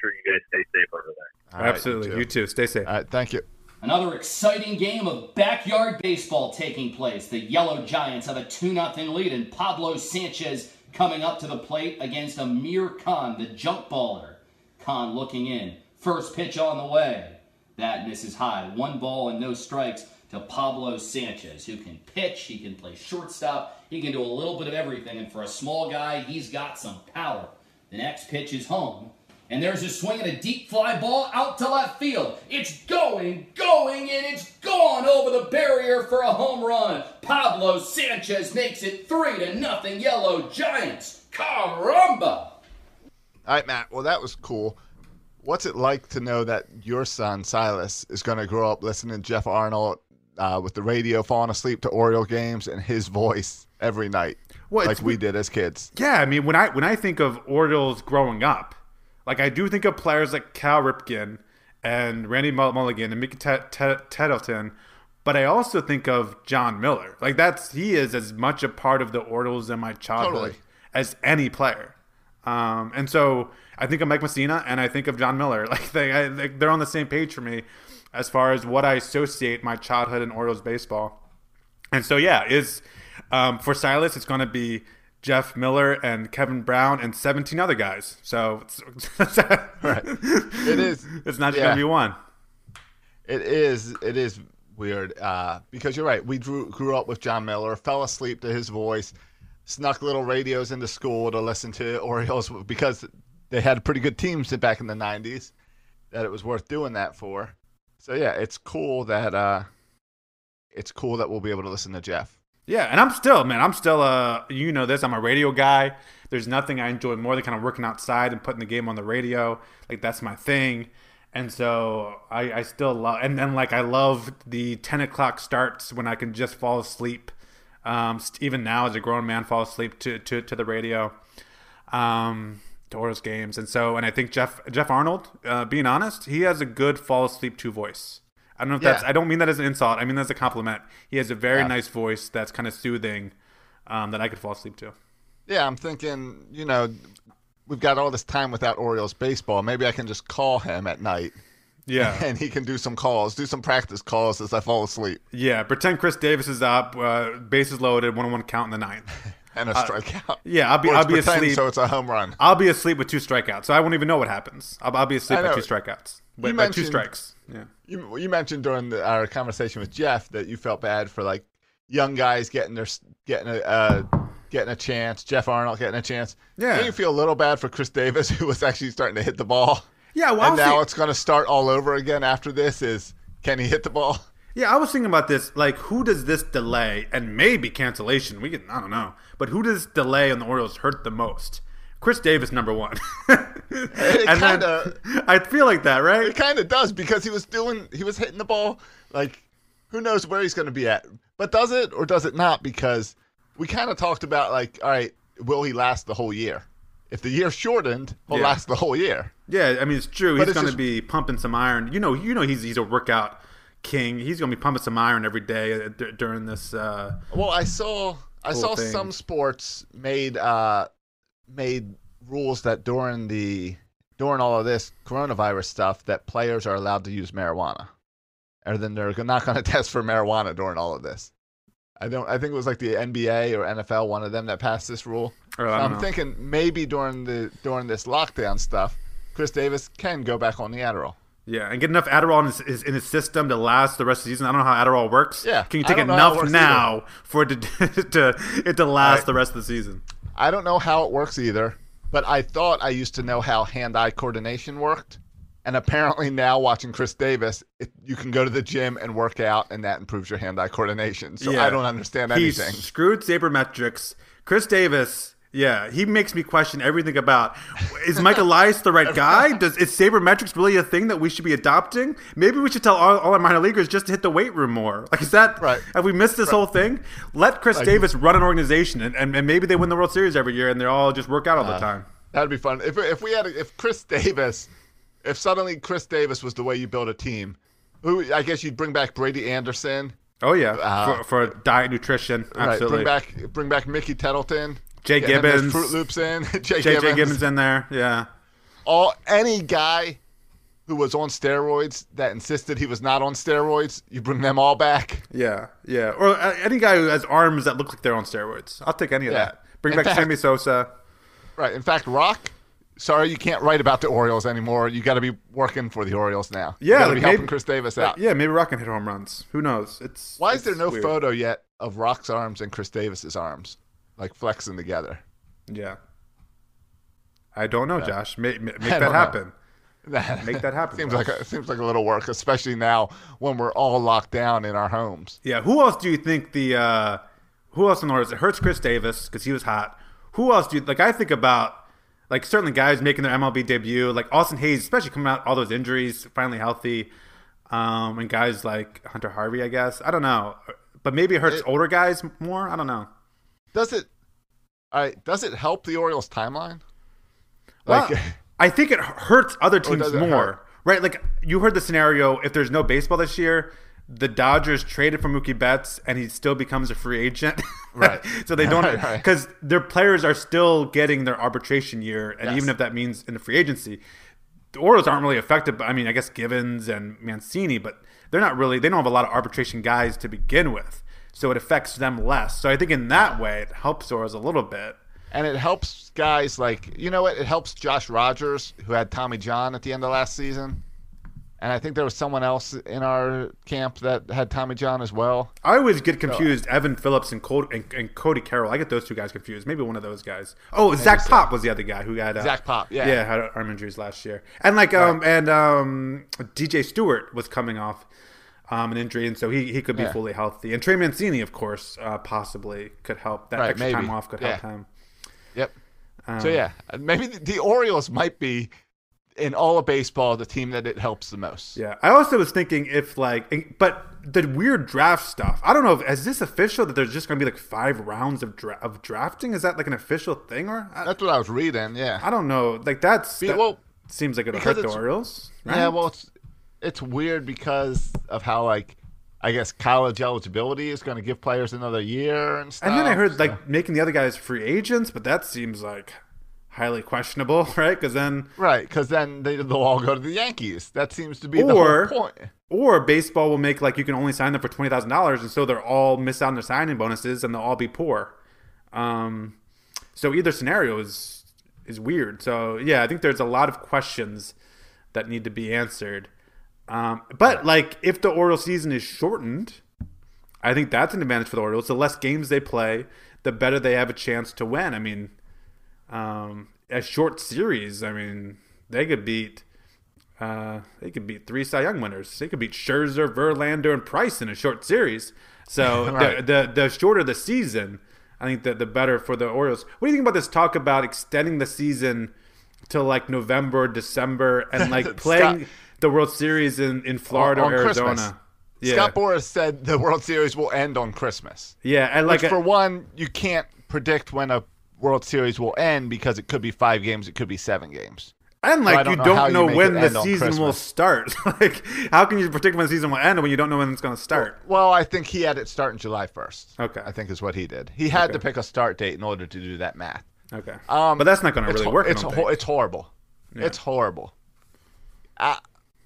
sure you guys stay safe over there. All Absolutely, right, you, too. you too. Stay safe. All right, thank you. Another exciting game of backyard baseball taking place. The Yellow Giants have a 2 0 lead, and Pablo Sanchez coming up to the plate against Amir Khan, the jump baller. Khan looking in. First pitch on the way. That misses high. One ball and no strikes to Pablo Sanchez, who can pitch, he can play shortstop, he can do a little bit of everything. And for a small guy, he's got some power. The next pitch is home. And there's a swing and a deep fly ball out to left field. It's going, going, and it's gone over the barrier for a home run. Pablo Sanchez makes it three to nothing. Yellow Giants. Caramba! All right, Matt. Well, that was cool. What's it like to know that your son Silas is going to grow up listening to Jeff Arnold uh, with the radio, falling asleep to Oriole games, and his voice every night, well, like we did as kids? Yeah, I mean, when I when I think of Orioles growing up, like I do think of players like Cal Ripken and Randy Milligan and Mickey Tettleton, but I also think of Jon Miller. Like that's he is as much a part of the Orioles in my childhood totally. as any player. Um, and so I think of Mike Mussina and I think of Jon Miller. Like they, I, they're on the same page for me as far as what I associate my childhood in Orioles baseball. And so yeah, is um, for Silas it's going to be Jeff Miller and Kevin Brown and 17 other guys. So it's, right. it is. It's not just yeah. going to be one. It is. It is weird uh, because you're right. We grew grew up with Jon Miller, fell asleep to his voice, snuck little radios into school to listen to Orioles because they had pretty good teams back in the 90s that it was worth doing that for. So yeah, it's cool that uh it's cool that we'll be able to listen to Jeff. Yeah, and I'm still, man, I'm still uh you know this, I'm a radio guy. There's nothing I enjoy more than kind of working outside and putting the game on the radio. Like that's my thing. And so I, I still love and then like I love the ten o'clock starts when I can just fall asleep. Um, even now as a grown man fall asleep to, to, to the radio. Um to games. And so, and I think Jeff Jeff Arnold, uh, being honest, he has a good fall asleep to voice. I don't know if Yeah. that's. I don't mean that as an insult. I mean that as a compliment. He has a very Yeah. nice voice that's kind of soothing, um, that I could fall asleep to. Yeah, I'm thinking, you know, we've got all this time without Orioles baseball. Maybe I can just call him at night. Yeah. And he can do some calls, do some practice calls as I fall asleep. Yeah, pretend Chris Davis is up, uh, bases loaded, one on one count in the ninth. And a Uh, strikeout. yeah, I'll be I'll be asleep. so it's a home run. I'll be asleep with two strikeouts, so I won't even know what happens. I'll, I'll be asleep with two strikeouts. With, with two strikes. Yeah. You you mentioned during the, our conversation with Jeff that you felt bad for like young guys getting their getting a uh, getting a chance. Jeff Arnold getting a chance. Yeah. Do you feel a little bad for Chris Davis who was actually starting to hit the ball? Yeah, well, and now think- it's going to start all over again after this. Is can he hit the ball? Yeah, I was thinking about this. Like, who does this delay and maybe cancellation? We can, I don't know, but who does delay on the Orioles hurt the most? Chris Davis, number one. And then- kind of I feel like that, right? it kind of does because he was doing he was hitting the ball like who knows where he's going to be at. But does it or does it not? Because we kind of talked about like, all right, will he last the whole year? If the year shortened, he'll Yeah. last the whole year. Yeah, I mean it's true. But he's going to be pumping some iron. You know, you know he's he's a workout king. He's going to be pumping some iron every day uh, d- during this. Uh, Well, I saw I saw thing. some sports made uh made rules that during the during all of this coronavirus stuff that players are allowed to use marijuana, or then they're not going to test for marijuana during all of this. I don't. I think it was like the NBA or NFL, one of them that passed this rule. Oh, so I'm know. thinking maybe during the during this lockdown stuff, Chris Davis can go back on the Adderall. Yeah, and get enough Adderall in his, his, in his system to last the rest of the season. I don't know how Adderall works. Yeah, can you take don't know how it enough now for it to to it to last Right. the rest of the season? I don't know how it works either, but I thought I used to know how hand-eye coordination worked. And apparently now watching Chris Davis, it, you can go to the gym and work out, and that improves your hand-eye coordination. So Yeah. I don't understand He's anything. screwed sabermetrics. Chris Davis, yeah, he makes me question everything about is Mike Elias the right guy? Does is sabermetrics really a thing that we should be adopting? Maybe we should tell all, all our minor leaguers just to hit the weight room more. Like is that Right. Have we missed this whole thing? Let Chris Like- Davis run an organization, and, and, and maybe they win the World Series every year, and they all just work out all the Uh, time. That'd be fun. If if we had a, if Chris Davis, if suddenly Chris Davis was the way you build a team, who I guess you'd bring back Brady Anderson, Oh yeah, Uh, for, for diet nutrition, absolutely. right? Bring back bring back Mickey Tettleton, Jay Gibbons, Fruit Loops in, Jay, JJ Gibbons. Gibbons in there, yeah. all any guy who was on steroids that insisted he was not on steroids, you bring them all back. Yeah, yeah. Or uh, any guy who has arms that look like they're on steroids. I'll take any of Yeah. that. Bring In back fact- Sammy Sosa. Right. In fact, Rock, sorry you can't write about the Orioles anymore. You got to be working for the Orioles now. Yeah, to like be helping maybe- Chris Davis out. yeah, maybe Rock can hit home runs. Who knows? It's Why is there no weird. photo yet of Rock's arms and Chris Davis's arms, like flexing together? Yeah, I don't know, Yeah. Josh. Make, make that happen. Make that happen. seems Josh. like a, seems like a little work, especially now when we're all locked down in our homes. Yeah. Who else do you think the? uh Who else in the Orioles? It hurts Chris Davis because he was hot. Who else do you like? I think about like certainly guys making their MLB debut, like Austin Hays, especially coming out all those injuries, finally healthy, um, and guys like Hunter Harvey. I guess I don't know, but maybe it hurts It- older guys more. I don't know. Does it? All right. Does it help the Orioles timeline? Well, Like, I think it hurts other oh, teams more, right? Like you heard the scenario: if there's no baseball this year, the Dodgers traded for Mookie Betts, and he still becomes a free agent. Right. so they don't Right, right. because their players are still getting their arbitration year, and Yes. even if that means in the free agency, the Orioles aren't really affected. But I mean, I guess Givens and Mancini, but they're not really. They don't have a lot of arbitration guys to begin with, so it affects them less. So I think in that way, it helps Orioles a little bit. and it helps guys like you know what? It helps Josh Rogers, who had Tommy John at the end of last season, and I think there was someone else in our camp that had Tommy John as well. I always get confused. Evan Phillips and Cody, and, and Cody Carroll. I get those two guys confused. Maybe one of those guys. Oh, Zach so. Pop was the other guy who got uh, Zach Pop, yeah. yeah, had arm injuries last year. And like um and um DJ Stewart was coming off um an injury, and so he he could be Yeah. fully healthy. And Trey Mancini, of course, uh, possibly could help. That Right, extra maybe. time off could help Yeah. him. Yep. Um, so yeah, maybe the, the Orioles might be in all of baseball the team that it helps the most. Yeah, I also was thinking if like, but the weird draft stuff. I don't know. if Is this official that there's just going to be like five rounds of dra- of drafting? Is that like an official thing or? I, That's what I was reading. Yeah. I don't know. Like that's Be- that well, seems like it'll hurt the Orioles. Right? Yeah, well, it's it's weird because of how like I guess college eligibility is going to give players another year and stuff. and then I heard so- like making the other guys free agents, but that seems like highly questionable, right? Because then, right because then they, they'll all go to the Yankees. That seems to be the or whole point. or baseball will make like you can only sign them for twenty thousand dollars, and so they're all miss out on their signing bonuses, and they'll all be poor. Um, so either scenario is is weird. So yeah, I think there's a lot of questions that need to be answered. Um, but like if the Orioles season is shortened, I think that's an advantage for the Orioles. The less games they play, the better they have a chance to win. I mean, um, a short series. I mean, they could beat. Uh, they could beat three Cy Young winners. They could beat Scherzer, Verlander, and Price in a short series. So Right. the, the the shorter the season, I think that the better for the Orioles. What do you think about this talk about extending the season till like November, December, and like playing the World Series in, in Florida on or Christmas. Arizona? Yeah, Scott Boras said the World Series will end on Christmas. yeah, and like Which, for one, you can't predict when a World Series will end because it could be five games, it could be seven games. And So I like don't you know don't how you know make when the season will start. like, how can you predict when the season will end when you don't know when it's going to start? Well, I think he had it start in July 1st. Okay. I think is what he did. He had Okay. to pick a start date in order to do that math. Okay, Um, but that's not going to really work. It's ho- it's horrible. Yeah. It's horrible. Uh,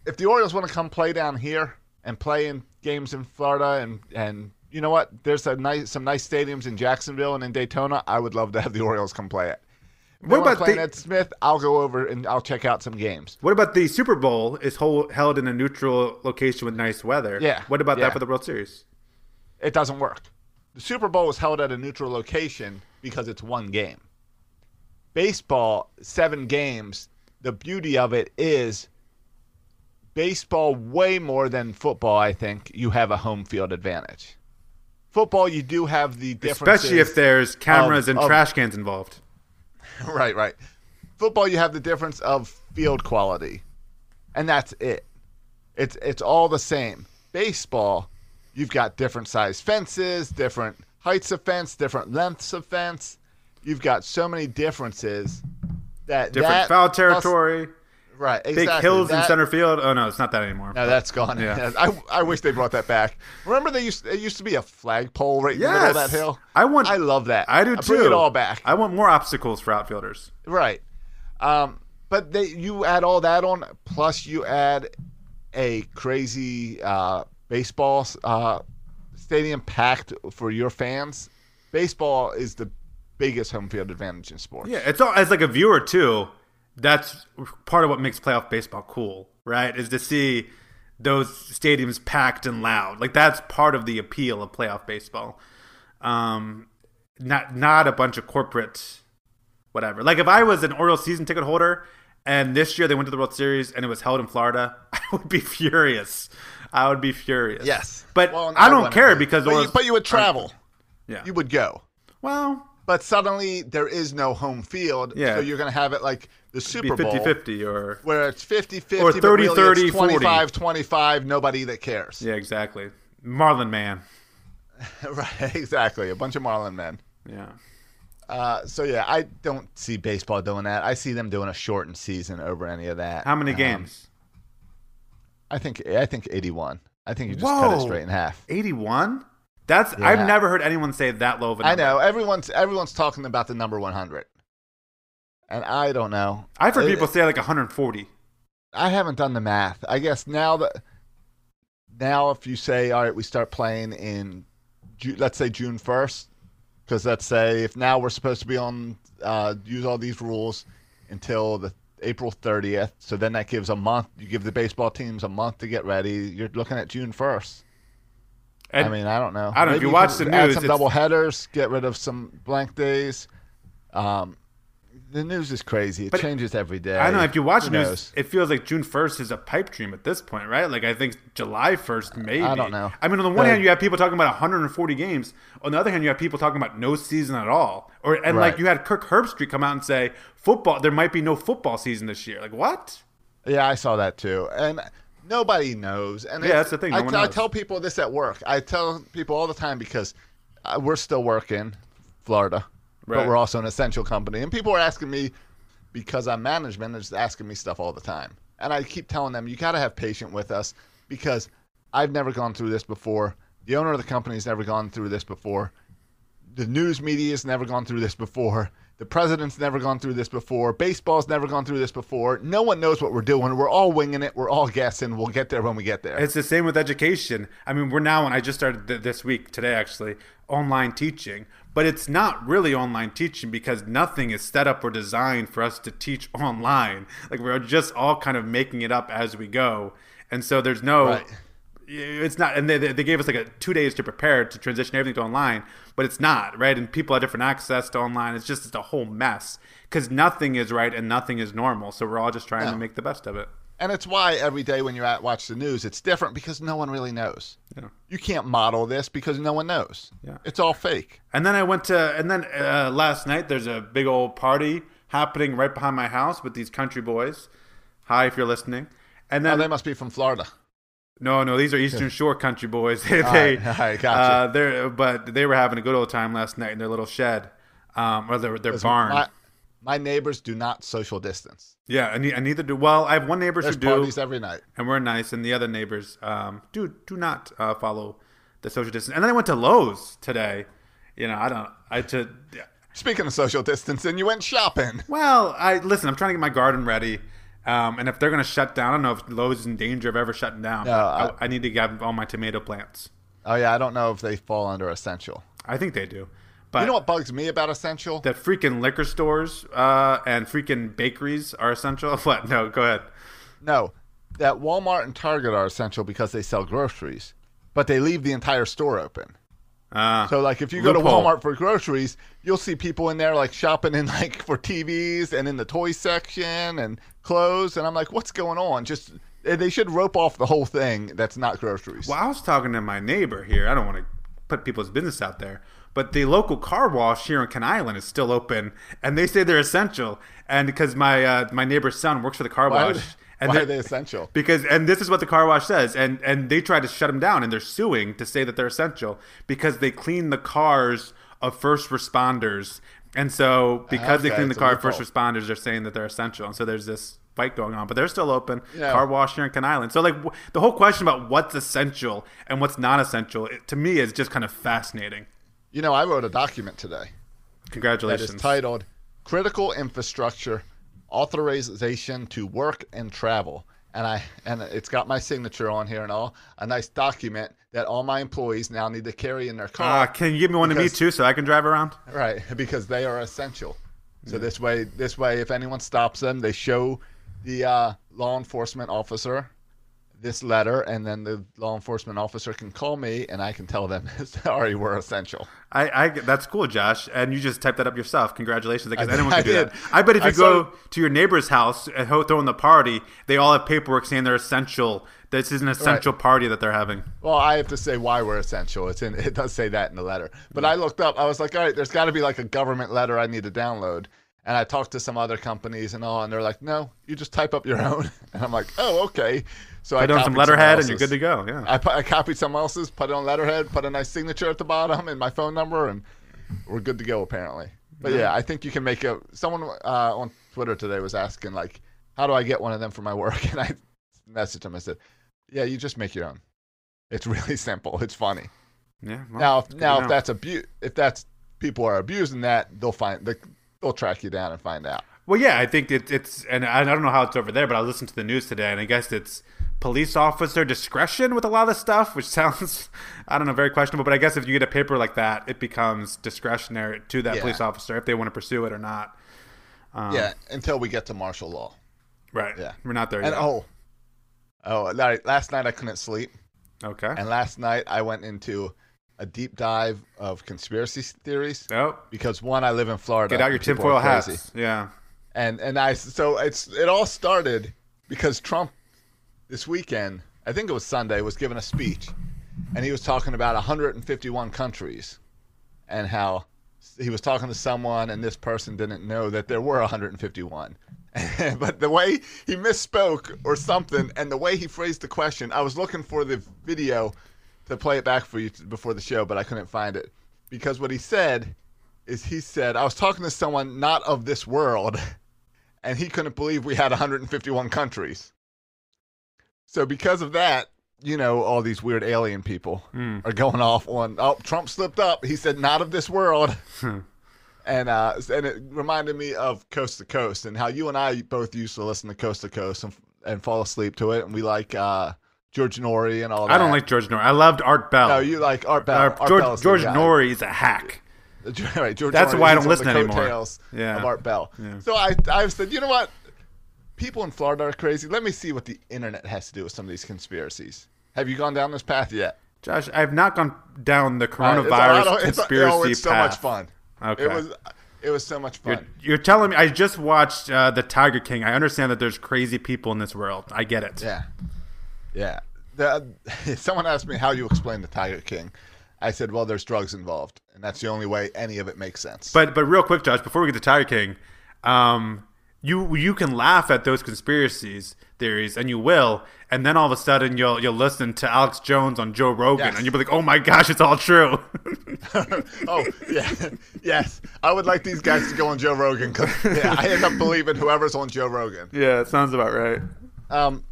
if the Orioles want to come play down here and play in games in Florida and and you know what, there's a nice some nice stadiums in Jacksonville and in Daytona. I would love to have the Orioles come play it. If What about the- Ed Smith? I'll go over and I'll check out some games. What about the Super Bowl is hold, held in a neutral location with nice weather? Yeah, What about yeah. that for the World Series? It doesn't work. The Super Bowl is held at a neutral location because it's one game. Baseball, seven games. The beauty of it is baseball, way more than football, I think, you have a home field advantage. Football, you do have the differences. Especially if there's cameras of- and of- trash cans involved. right, right. Football, you have the difference of field quality, and that's it. It's it's all the same. Baseball, you've got different size fences, different heights of fence, different lengths of fence. You've got so many differences that Different that foul plus- right? Big Exactly. hills in center field. Oh no, it's not that anymore. No, that's gone. Yeah. I, I wish they brought that back. Remember, they used it used to be a flagpole right in the middle of that hill. I want. I love that. I do I too. Bring it all back. I want more obstacles for outfielders. Right. Um, but they you add all that on, plus you add a crazy uh, baseball uh, stadium packed for your fans. Baseball is the biggest home field advantage in sports. Yeah, it's all as like a viewer too. That's part of what makes playoff baseball cool, right? Is to see those stadiums packed and loud. Like that's part of the appeal of playoff baseball. Um, not not a bunch of corporate whatever. Like if I was an Orioles season ticket holder and this year they went to the World Series and it was held in Florida, I would be furious. I would be furious. Yes. but Well, I I don't care because But you- but you would aren't- travel. Yeah, You would go. well, But suddenly there is no home field, Yeah. so you're going to have it like the Super be Bowl 50-50 or where it's 50-50 Or but 30, really 30, it's 25 25 nobody that cares. yeah, exactly. Marlin Man. right, exactly. A bunch of Marlin men. Yeah. Uh, so yeah, I don't see baseball doing that. I see them doing a shortened season over any of that. How many Um, games? I think I think 81. I think you just cut it straight in half. 81? That's Yeah. I've never heard anyone say that low of a I number. know everyone's everyone's talking about the number 100, and I don't know. I've heard Uh, people say like 140. I haven't done the math. I guess now that now if you say all right, we start playing in let's say June 1st, because let's say if now we're supposed to be on uh, use all these rules until the April 30th, so then that gives a month. You give the baseball teams a month to get ready. You're looking at June 1st. And I mean, I don't know. I don't know. If Maybe you watch the add news, some double headers, get rid of some blank days. Um, the news is crazy. It But changes every day. I don't know if you watch Who news, knows? it feels like June 1st is a pipe dream at this point, right? Like I think July 1st maybe. I don't know. I mean, on the one hand, you have people talking about 140 games. On the other hand, you have people talking about no season at all. Or and like you had Kirk Herbstreit come out and say football. There might be no football season this year. Like what? Yeah, I saw that too. And nobody knows. And Yeah, that's the thing, no I, one I tell people this at work. I tell people all the time because uh, we're still working, Florida, Right. but we're also an essential company. And people are asking me because I'm management, they're just asking me stuff all the time. And I keep telling them, you got to have patience with us because I've never gone through this before. The owner of the company's never gone through this before. The news media's never gone through this before. The president's never gone through this before. Baseball's never gone through this before. No one knows what we're doing. We're all winging it. We're all guessing. We'll get there when we get there. It's the same with education. I mean, we're now, and I just started th- this week, today actually, online teaching, but it's not really online teaching because nothing is set up or designed for us to teach online. Like we're just all kind of making it up as we go, and so there's no. Right. It's not, and they, they gave us like a two days to prepare to transition everything to online, but it's not right. And people have different access to online. It's just it's a whole mess because nothing is right and nothing is normal. So we're all just trying to make the best of it. And it's why every day when you at- watch the news, it's different because no one really knows. Yeah. You can't model this because no one knows. Yeah. It's all fake. And then I went to, and then uh, last night there's a big old party happening right behind my house with these country boys. Hi, if you're listening. And Oh, they must be from Florida. no, no, these are Eastern Shore country boys. they, All they, right, all right, gotcha. uh, they're, but they were having a good old time last night in their little shed, um, or their their barn. My, my neighbors do not social distance. yeah, and, and neither do. Well, I have one neighbor There's who do, parties every night. and we're nice, and the other neighbors um, do do not uh, follow the social distance. And then I went to Lowe's today. You know, I don't. I to Speaking of social distancing, you went shopping. Well, I listen. I'm trying to get my garden ready, um, and if they're going to shut down, I don't know if Lowe's is in danger of ever shutting down. No, I, I- I need to get all my tomato plants. Oh yeah, I don't know if they fall under essential. I think they do, but you know what bugs me about essential? the freaking liquor stores uh, and freaking bakeries are essential. What? No, go ahead. No, that Walmart and Target are essential because they sell groceries, but they leave the entire store open. Uh, So like if you go to. Walmart for groceries, you'll see people in there like shopping in like for TVs and in the toy section and clothes and I'm like what's going on? Just eh, they should rope off the whole thing that's not groceries. Well, I was talking to my neighbor here. I don't want to put people's business out there, but the local car wash here in Kent Island is still open, and they say they're essential. And because my uh, my neighbor's son works for the car Why, wash, and why they're- are they essential? because and this is what the car wash says and and they try to shut them down and they're suing to say that they're essential because they clean the cars of first responders and so because they clean the car of first responders they're saying that they're essential and so there's this fight going on but they're still open Yeah. car wash here in Kent Island so like w- the whole question about what's essential and what's not essential to me is just kind of fascinating You know, I wrote a document today that congratulations is titled Critical Infrastructure Authorization to Work and Travel. And I and it's got my signature on here and all. A nice document that all my employees now need to carry in their car. uh, can you give me one to me too so I can drive around Right, because they are essential. So this way, this way, if anyone stops them, they show the uh, law enforcement officer this letter, and then the law enforcement officer can call me, and I can tell them, "Sorry, we're essential." I, I that's cool, Josh. And you just typed that up yourself. Congratulations! Because I- anyone I can do did. that. I bet if you I go saw- to your neighbor's house and throw in the party, they all have paperwork saying they're essential. This is an essential party that they're having. Well, I have to say why we're essential. It's in it does say that in the letter. But I looked up. I was like, all right, there's got to be like a government letter I need to download. And I talked to some other companies and all, and they're like, no, you just type up your own. And I'm like, oh, okay. So Put I on some letterhead and you're good to go. Yeah. I, I copied someone else's, put it on letterhead, put a nice signature at the bottom and my phone number, and we're good to go apparently. But yeah, I think you can make a. Someone uh, on Twitter today was asking like, how do I get one of them for my work? And I messaged him. I said, yeah, you just make your own. It's really simple. It's funny. Yeah. well, now, if, now if that's abu- if that's people are abusing that, they'll find they, they'll track you down and find out. Well, yeah, I think it, it's, and I I don't know how it's over there, but I listened to the news today, and I guess it's police officer discretion with a lot of this stuff, which sounds, I don't know, very questionable. But I guess if you get a paper like that, it becomes discretionary to that Yeah. police officer if they want to pursue it or not. Um, yeah, until we get to martial law. Right. Yeah. We're not there And yet. oh, oh, last night I couldn't sleep. Okay. And last night I went into a deep dive of conspiracy theories. Oh. Because one, I live in Florida. Get out your tinfoil hats. Yeah. And and I so it's it all started because Trump this weekend, I think it was Sunday, was giving a speech, and he was talking about 151 countries, and how he was talking to someone, and this person didn't know that there were 151. but the way he misspoke or something, and the way he phrased the question, I was looking for the video to play it back for you before the show, but I couldn't find it because what he said is he said I was talking to someone not of this world, and he couldn't believe we had 151 countries. So because of that, you know, all these weird alien people Hmm. are going off on. Oh, Trump slipped up. He said not of this world. And uh, and it reminded me of Coast to Coast and how you and I both used to listen to Coast to Coast and, and fall asleep to it. And we like uh, George Noory and all that. I don't like George Noory. I loved Art Bell. No, you like Art Bell. Uh, Art George Bell's George. Noory is a hack. right, George That's Noory, why I don't on listen anymore. Yeah. Of Art Bell. Yeah. So I, I said, you know what? People in Florida are crazy. Let me see what the internet has to do with some of these conspiracies. Have you gone down this path yet? Josh, I've not gone down the it's- coronavirus I don't- it's- conspiracy oh, it's so path. much fun. Okay. It was it was so much You're, fun. you're telling me I just watched uh, the Tiger King. I understand that there's crazy people in this world. I get it. Yeah. Yeah. The, someone asked me how you explain the Tiger King. I said, well, there's drugs involved, and that's the only way any of it makes sense. But but real quick, Josh, before we get to Tiger King, um, you you can laugh at those conspiracies theories, and you will, and then all of a sudden you'll you'll listen to Alex Jones on Joe Rogan, Yes. and you'll be like, oh my gosh, it's all true. oh yeah, yes. I would like these guys to go on Joe Rogan because yeah, I end up believing whoever's on Joe Rogan. yeah, it sounds about right. Um,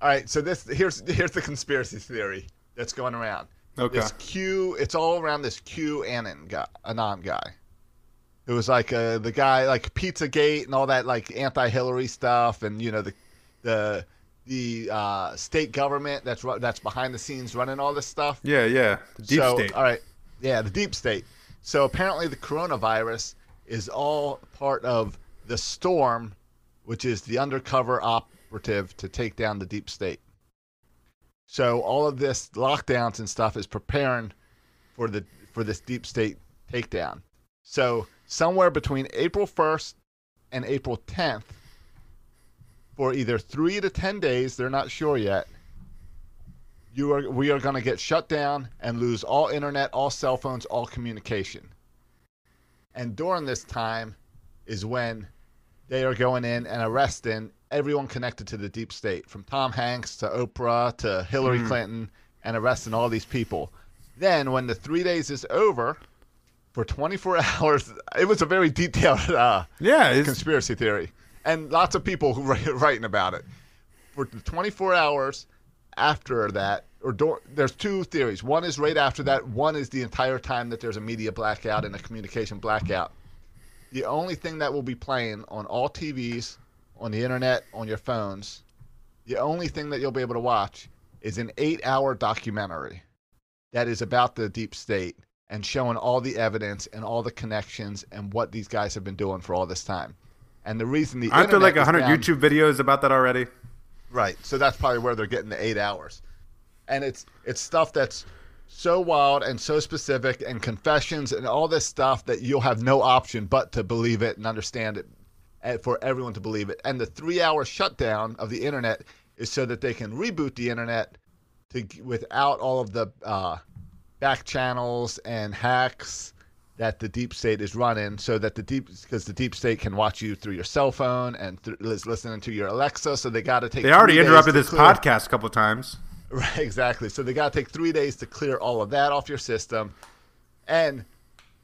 all right. So this here's here's the conspiracy theory that's going around. Okay. This Q, it's all around this Q Anon guy, Anon guy. It was like uh, the guy like Pizzagate and all that like anti-Hillary stuff, and you know the the the uh, state government that's that's behind the scenes running all this stuff. Yeah, yeah. The deep so, state. All right. Yeah, the deep state. So apparently the coronavirus is all part of the storm, which is the undercover operative to take down the deep state. So all of this lockdowns and stuff is preparing for the for this deep state takedown. So somewhere between April 1st and April 10th for either 3 to 10 days, they're not sure yet you are we are going to get shut down and lose all internet, all cell phones, all communication. And during this time is when they are going in and arresting everyone connected to the deep state, from Tom Hanks to Oprah to Hillary Hmm. Clinton, and arresting all these people. Then, when the three days is over, for 24 hours, it was a very detailed uh, Yeah, conspiracy theory, and lots of people who write- writing about it. For 24 hours after that, or do, there's two theories. One is right after that. One is the entire time that there's a media blackout and a communication blackout. The only thing that will be playing on all TVs, on the internet, on your phones, the only thing that you'll be able to watch is an eight-hour documentary that is about the deep state and showing all the evidence and all the connections and what these guys have been doing for all this time. And the reason the Aren't there like 100 YouTube videos about that already? Right. So that's probably where they're getting the eight hours. And it's it's stuff that's so wild and so specific and confessions and all this stuff that you'll have no option but to believe it and understand it and for everyone to believe it. And the three hour shutdown of the internet is so that they can reboot the internet to without all of the uh, back channels and hacks that the deep state is running so that the deep because the deep state can watch you through your cell phone and th- is listening to your alexa so they got to take They already interrupted this clear- podcast a couple times. Right, exactly. So they got to take three days to clear all of that off your system, and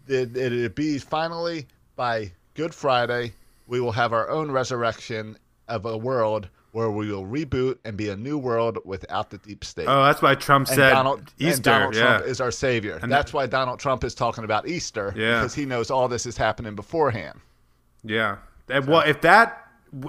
it, it'll be finally by Good Friday we will have our own resurrection of a world where we will reboot and be a new world without the deep state. Oh, that's why Trump And said Donald, Easter. Donald yeah. Trump is our savior. And that's why Donald Trump is talking about Easter Yeah. because he knows all this is happening beforehand. Yeah. And, well, if that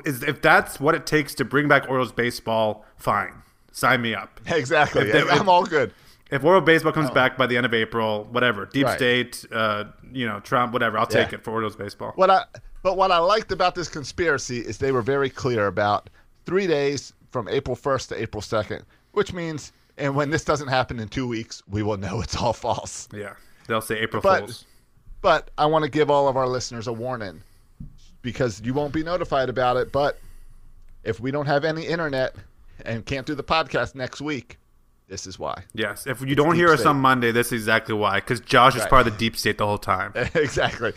is if that's what it takes to bring back Orioles baseball, fine. Sign me up. Exactly. They- I'm all good. If Orioles baseball comes back by the end of April, whatever, deep Right. state, uh, you know, Trump, whatever, I'll take it for Orioles baseball. What I but what I liked about this conspiracy is they were very clear about three days from April 1st to April 2nd, which means and when this doesn't happen in two weeks, we will know it's all false. Yeah, they'll say April But Fools. but I want to give all of our listeners a warning because you won't be notified about it. But if we don't have any internet and can't do the podcast next week, this is why. Yes, if you It's don't hear us on Monday, this is exactly why. Because Josh is part of the deep state the whole time. exactly.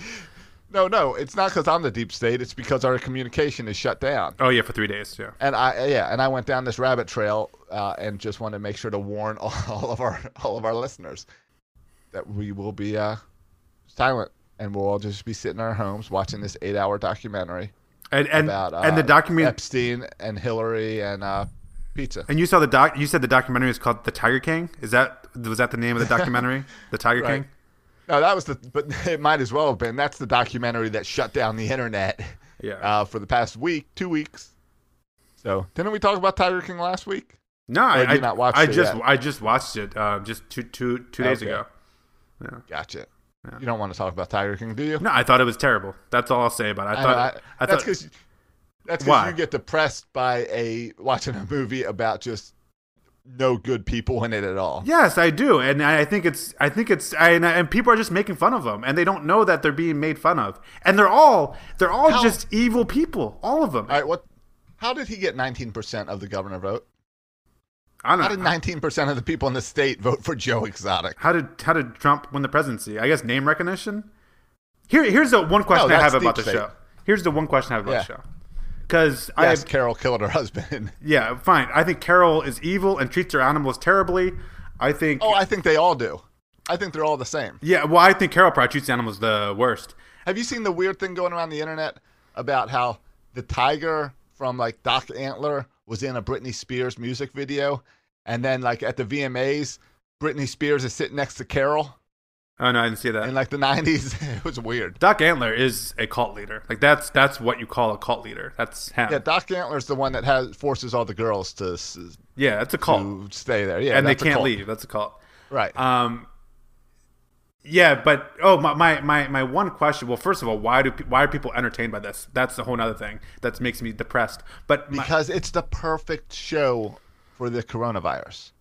No, no, it's not because I'm the deep state. It's because our communication is shut down. Oh yeah, for three days. Yeah. And I yeah, and I went down this rabbit trail uh, and just wanted to make sure to warn all, all of our all of our listeners that we will be uh, silent and we'll all just be sitting in our homes watching this eight-hour documentary And and about uh, and the document Epstein and Hillary and uh, pizza. And you saw the doc. You said the documentary is called The Tiger King. Is that was that the name of the documentary? the Tiger Right. King. No, that was the but it might as well have been. That's the documentary that shut down the internet. Yeah. Uh, for the past week, two weeks. So didn't we talk about Tiger King last week? No, Or I, I, not watched I it just yet? I just watched it uh, just two two two days Okay. ago. Yeah. Gotcha. You don't want to talk about Tiger King, do you? No, I thought it was terrible. That's all I'll say about it. I I thought know, I- I, that's thought because that's because you get depressed by a watching a movie about just no good people in it at all. Yes, I do, and I think it's I think it's I, and, and people are just making fun of them, and they don't know that they're being made fun of, and they're all they're all How- just evil people, all of them. All right, what? How did he get 19% of the governor vote? I don't How did 19% of the people in the state vote for Joe Exotic? How did how did Trump win the presidency? I guess name recognition. Here here's the one question No, I have about the show. Here's the one question I have about Yeah. the show. Because I Yes, Carol killed her husband. yeah fine. I think Carol is evil and treats her animals terribly. I think Oh, I think they all do. I think they're all the same. yeah. Well, I think Carol probably treats animals the worst. Have you seen the weird thing going around the internet about how the tiger from like Doc Antle was in a Britney Spears music video, and then like at the VMAs, Britney Spears is sitting next to Carol Oh no, I didn't see that. in like the '90s? it was weird. Doc Antle is a cult leader. Like that's that's what you call a cult leader. That's him. Yeah, Doc Antle's the one that has forces all the girls to Yeah, it's a cult. to stay there. Yeah, and they can't leave. That's a cult. Right. Um. Yeah, but oh my, my my my one question. Well, first of all, why do why are people entertained by this? That's the whole other thing that makes me depressed. But my, because it's the perfect show for the coronavirus.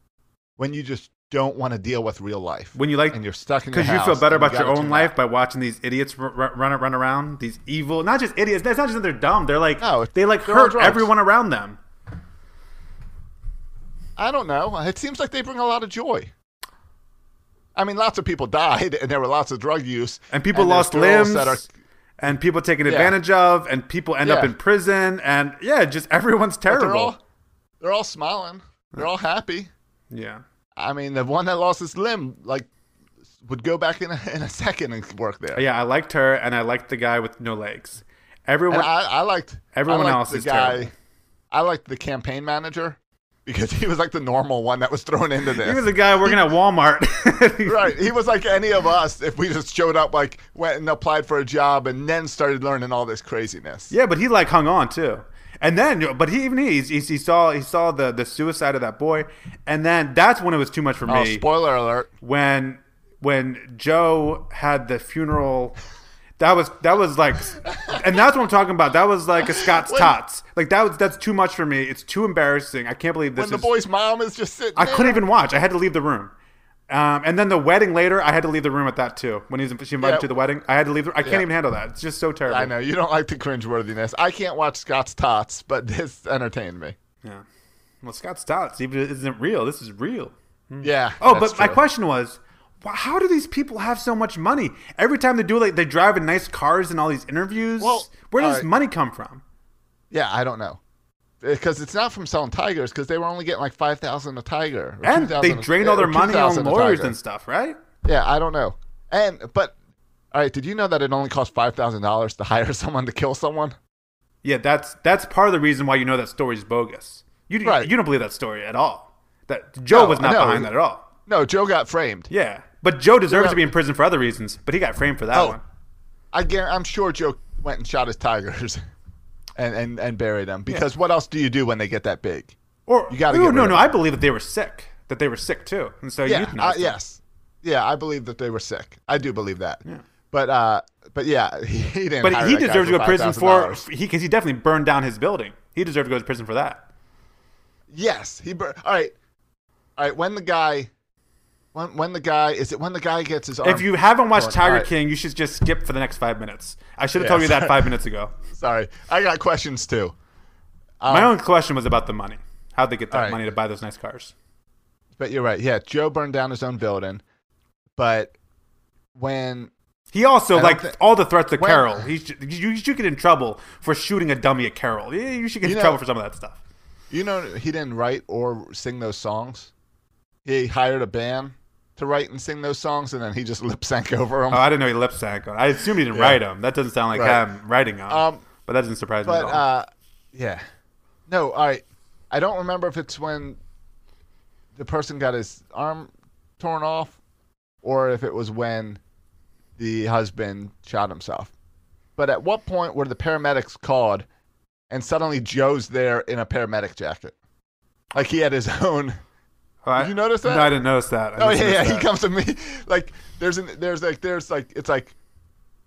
When you just don't want to deal with real life. when you like and you're stuck in because you feel better and you about your own life out. by watching these idiots r- r- run run around. These evil, not just idiots. That's not just that they're dumb. They're like No, they like hurt everyone around them. I don't know. It seems like they bring a lot of joy. I mean, lots of people died, and there were lots of drug use, and people there's lost limbs that are and people taken Yeah. advantage of and people end up in prison and yeah just everyone's terrible They're all, they're all smiling. They're uh. all happy. yeah I mean, the one that lost his limb, like, would go back in a, in a second and work there. yeah i liked her and i liked the guy with no legs everyone I, I liked everyone I liked else the guy. terrible. I liked the campaign manager because he was like the normal one that was thrown into this. he was a guy working at walmart right. He was like any of us if we just showed up, like went and applied for a job, and then started learning all this craziness. yeah but he like hung on too and then but he even he, he, he saw he saw the the suicide of that boy and then that's when it was too much for Oh, me spoiler alert! when when joe had the funeral that was that was like and that's what i'm talking about that was like a scott's When- tots like that was that's too much for me it's too embarrassing i can't believe this When the is boy's mom is just sitting. I there. couldn't even watch. I had to leave the room. Um, and then the wedding later, I had to leave the room at that too. When he's she invited Yeah. to the wedding, I had to leave. The, I can't Yeah. even handle that. It's just so terrible. I know you don't like the cringeworthiness. I can't watch Scott's tots, but this entertained me. Yeah. Well, Scott tots even isn't real. This is real. Yeah. Oh, but my question was, how do these people have so much money? Every time they do, like they drive in nice cars and all these interviews. Well, where does this money come from? Yeah, I don't know. Because it's not from selling tigers, because they were only getting like five thousand a tiger, And 2,000 they a- drained all their money on lawyers and stuff, right? Yeah, I don't know. And but all right, did you know that it only costs five thousand dollars to hire someone to kill someone? Yeah, that's that's part of the reason why you know that story's bogus. You Right. you don't believe that story at all. That Joe No, was not no. behind that at all. No, Joe got framed. Yeah, but Joe deserves Yeah. to be in prison for other reasons, but he got framed for that Oh. one. I guar- I'm sure Joe went and shot his tigers, and and and buried them. Because what else do you do when they get that big? Or You gotta no, no, no. I believe that they were sick. That they were sick too, and so yeah, uh, yes, yeah, I believe that they were sick. I do believe that. Yeah. But uh, but yeah, he, he didn't. But he deserves to go to prison for he because he definitely burned down his building. He deserved to go to prison for that. Yes, he. burned. all right, all right. When the guy, when when the guy is it when the guy gets his arm? if you haven't watched Tiger right. King, you should just skip for the next five minutes. I should have told you that five minutes ago. Sorry, I got questions too. My Um, own question was about the money. How'd they get that right. money to buy those nice cars? But you're right. Yeah, Joe burned down his own building, but when He also like thi- all the threats to when- Carol. He you, you should get in trouble for shooting a dummy at Carol. Yeah, you should get in know- trouble for some of that stuff. you know he didn't write or sing those songs, he hired a band to write and sing those songs, and then he just lip sync over them. Oh, I didn't know he lip sync on. I assumed he didn't Yeah. write them. That doesn't sound like Right. him writing them. Um, but that doesn't surprise me But at all. uh, yeah, no, right. I don't remember if it's when the person got his arm torn off, or if it was when the husband shot himself. But at what point were the paramedics called, and suddenly Joe's there in a paramedic jacket? Like he had his own. Did you notice that? No, I didn't notice that. I Oh yeah, yeah. missed He comes to me like there's an there's like there's like it's like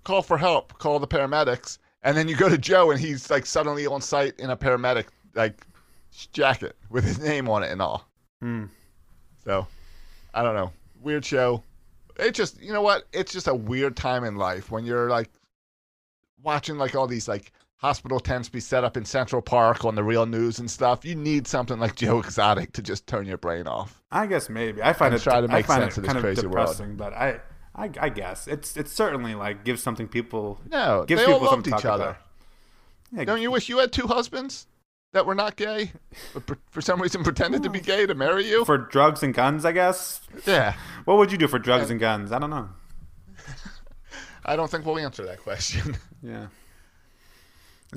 call for help, call the paramedics, and then you go to Joe and he's like suddenly on site in a paramedic like jacket with his name on it and all. Hmm. So I don't know, weird show. It just you know what? It's just a weird time in life when you're like watching like all these like hospital tents be set up in Central Park on the real news and stuff. You need something like Joe Exotic to just turn your brain off. I guess maybe. I find it try to I make find sense it of this kind crazy of world. depressing, but I, I, I guess it's it's certainly like gives something people. No, gives they people all loved to each other. Yeah, Don't you wish you had two husbands that were not gay, but for- for some reason pretended to be gay to marry you? for drugs and guns, I guess. Yeah. What would you do for drugs and guns? I don't know. I don't think we'll answer that question. Yeah.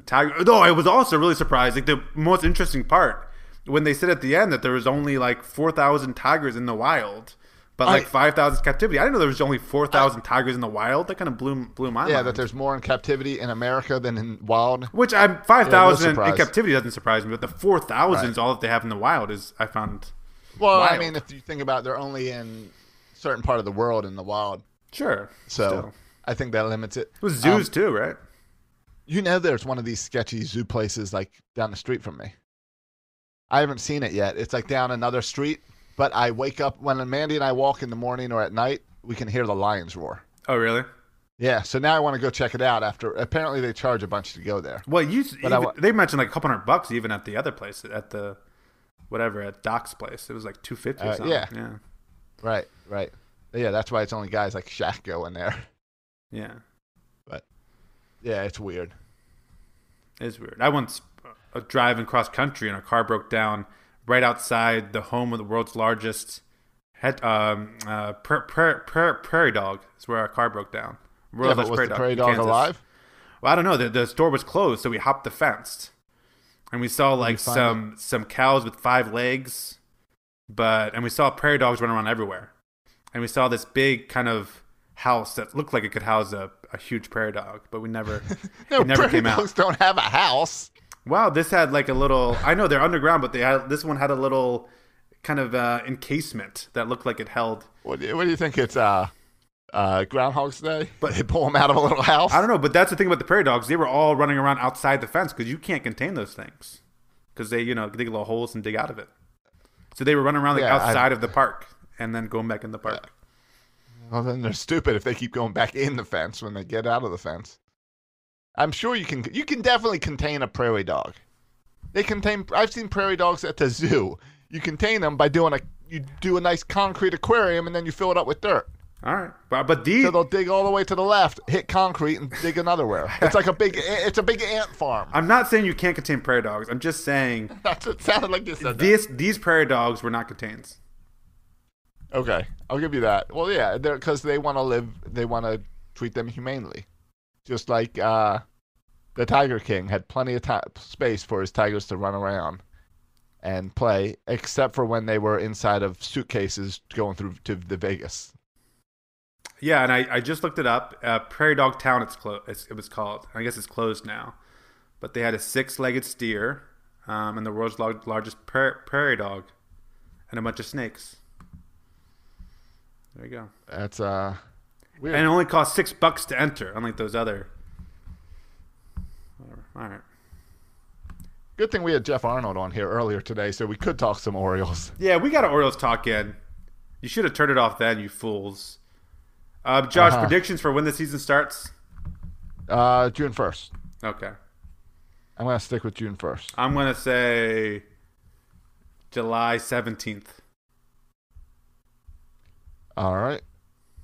Tiger. Though I was also really surprised. Like the most interesting part when they said at the end that there was only like four thousand tigers in the wild, but like I- five thousand captivity. I didn't know there was only four thousand tigers in the wild. That kind of blew blew my yeah, mind. Yeah, that there's more in captivity in America than in wild. Which I'm five Yeah, no in captivity doesn't surprise me, but the four thousand is all that they have in the wild is I found. Well, I mean, if you think about, it, they're only in certain part of the world in the wild. Sure. So still. I think that limits it. It was zoos Um, too, right? You know, there's one of these sketchy zoo places like down the street from me. I haven't seen it yet. It's like down another street, but I wake up when Mandy and I walk in the morning or at night, we can hear the lions roar. Oh, really? Yeah, so now I want to go check it out. After apparently they charge a bunch to go there. Well, you But I they mentioned like a couple hundred bucks even at the other place at the whatever at Doc's place. It was like two fifty. Uh, or something. yeah. yeah, Right, right. Yeah, that's why it's only guys like Shaq go in there. yeah. But yeah, it's weird. It's weird. I once uh, driving cross country and our car broke down right outside the home of the world's largest head, um, uh, pra- pra- pra- prairie dog. Is where our car broke down. Yeah, World's largest was the prairie in dog alive? Well, I don't know. The, the store was closed, so we hopped the fence, and we saw like some some cows with five legs, but and we saw prairie dogs running around everywhere, and we saw this big kind of house that looked like it could house a, a huge prairie dog, but we never No, it never prairie came out. don't have a house. Wow, this had like a little. I know they're underground, but they had this one had a little kind of uh, encasement that looked like it held. What do you, what do you think? It's uh, uh, Groundhog's Day, but they pull them out of a little house. I don't know, but that's the thing about the prairie dogs. They were all running around outside the fence because you can't contain those things because they, you know, dig little holes and dig out of it. So they were running around like Yeah, I- outside of the park and then going back in the park. Well, then they're stupid if they keep going back in the fence when they get out of the fence. I'm sure you can. You can definitely contain a prairie dog. They contain. I've seen prairie dogs at the zoo. You contain them by doing a. You do a nice concrete aquarium and then you fill it up with dirt. All right, but but these So they'll dig all the way to the left, hit concrete, and dig another where. It's like a big. It's a big ant farm. I'm not saying you can't contain prairie dogs. I'm just saying That's what it sounded like. You said that. this these prairie dogs were not contained. Okay, I'll give you that. Well, yeah, because they want to live. They want to treat them humanely, just like uh, the Tiger King had plenty of ti space for his tigers to run around and play, except for when they were inside of suitcases going through to the Vegas. Yeah, and I, I just looked it up. Uh, Prairie Dog Town, it's closed. It's, it was called. I guess it's closed now. But they had a six-legged steer, um, and the world's lar- largest pra- prairie dog, and a bunch of snakes. There you go. That's uh, weird. And it only cost six bucks to enter, unlike those other. Whatever. All right. Good thing we had Jeff Arnold on here earlier today, so we could talk some Orioles. Yeah, we got an Orioles talk in. You should have turned it off then, you fools. Uh, Josh, Uh-huh. predictions for when the season starts? Uh, June first. Okay. I'm gonna stick with June first. I'm gonna say July seventeenth. All right,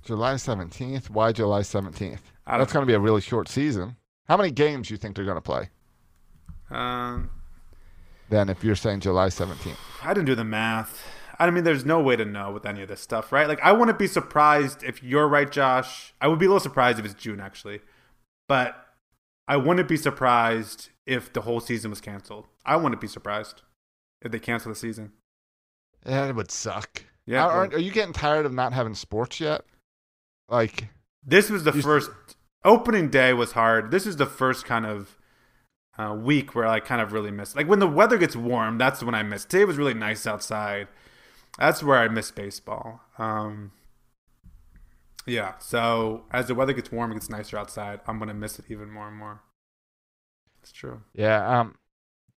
July seventeenth. Why July seventeenth? That's gonna be a really short season. How many games do you think they're gonna play? Um, Then, if you're saying July seventeenth. I didn't do the math. I don't mean, there's no way to know with any of this stuff, right? Like, I wouldn't be surprised if you're right, Josh. I would be a little surprised if it's June, actually, but I wouldn't be surprised if the whole season was canceled. I wouldn't be surprised if they cancel the season. It would suck. Yeah, Are, aren't- are you getting tired of not having sports yet? Like, This was the You- first opening day was hard. This is the first kind of uh, week where I kind of really miss. Like when the weather gets warm, that's when I miss. Today was really nice outside. That's where I miss baseball. Um, yeah. So as the weather gets warm, it gets nicer outside. I'm gonna miss it even more and more. It's true. Yeah. Um,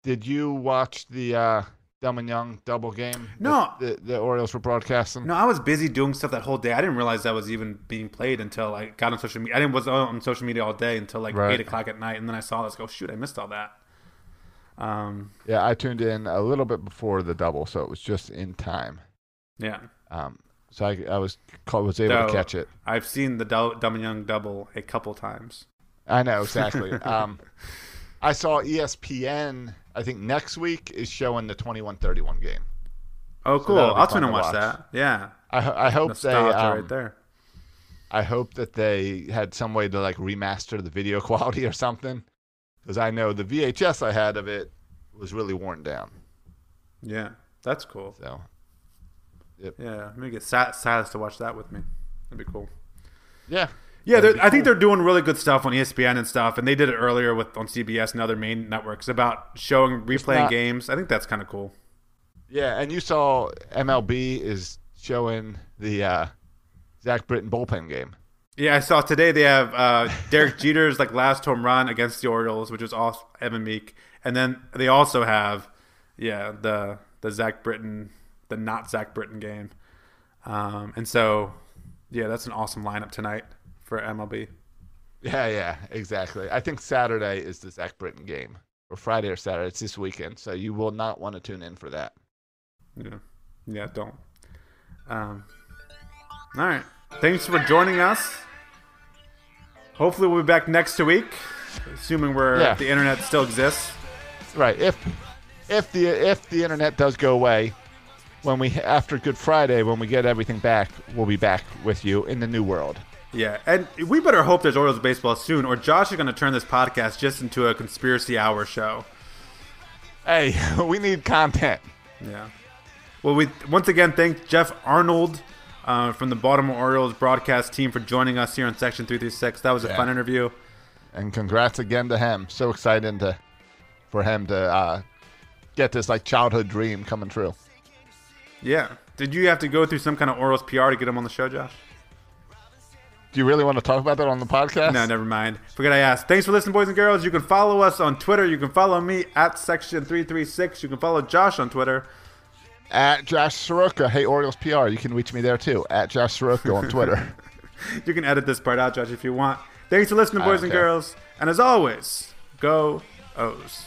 did you watch the uh, Delmon Young double game? No. that the, the Orioles were broadcasting. No, I was busy doing stuff that whole day. I didn't realize that was even being played until I got on social media. I didn't was on social media all day until like Right. eight o'clock at night, and then I saw this. Go shoot! I missed all that. Um, Yeah, I tuned in a little bit before the double, so it was just in time. yeah. Um, so I, I was was able So, to catch it. I've seen the Delmon Young double a couple times. I know exactly. um, I saw ESPN. I think next week is showing the twenty-one thirty-one game. Oh, cool! that'll I'll tune and to watch, that. Yeah. I, I hope they. Nostalgia Um, right there. I hope that they had some way to like remaster the video quality or something, because I know the VHS I had of it was really worn down. Yeah, that's cool. So, yep. Yeah, maybe get Sat- Silas to watch that with me. That'd be cool. Yeah. Yeah, they're- I think they're doing really good stuff on ESPN and stuff, and they did it earlier with on CBS and other main networks about showing replaying not- games. I think that's kind of cool. Yeah, and you saw MLB is showing the uh, Zach Britton bullpen game. Yeah, I saw today they have uh, Derek Jeter's like last home run against the Orioles, which was awesome, Evan Meek, and then they also have yeah the the Zach Britton the not Zach Britton game, um, and so yeah that's an awesome lineup tonight for MLB. Yeah, yeah, exactly. I think Saturday is the Zach Britton game, or Friday or Saturday. It's this weekend, so you will not want to tune in for that. Yeah, yeah, don't. Um, all right, thanks for joining us. Hopefully, we'll be back next week, assuming we're Yeah. the internet still exists. Right. If if the if the internet does go away, when we after Good Friday, when we get everything back, we'll be back with you in the new world. Yeah, and we better hope there's Orioles baseball soon, or Josh is going to turn this podcast just into a conspiracy hour show. Hey, we need content. Yeah. Well, we once again thank Jeff Arnold uh, from the Baltimore Orioles broadcast team for joining us here on Section 336. That was a Yeah. fun interview. And congrats again to him. So excited to for him to uh, get this like childhood dream coming true. Yeah. Did you have to go through some kind of Orioles PR to get him on the show, Josh? Do you really want to talk about that on the podcast? No, never mind. Forget I asked. Thanks for listening, boys and girls. You can follow us on Twitter. You can follow me at Section336. You can follow Josh on Twitter. At Josh Soroka. Hey, Orioles PR. You can reach me there too. At Josh Soroka on Twitter. You can edit this part out, Josh, if you want. Thanks for listening, boys and girls. And as always, go O's.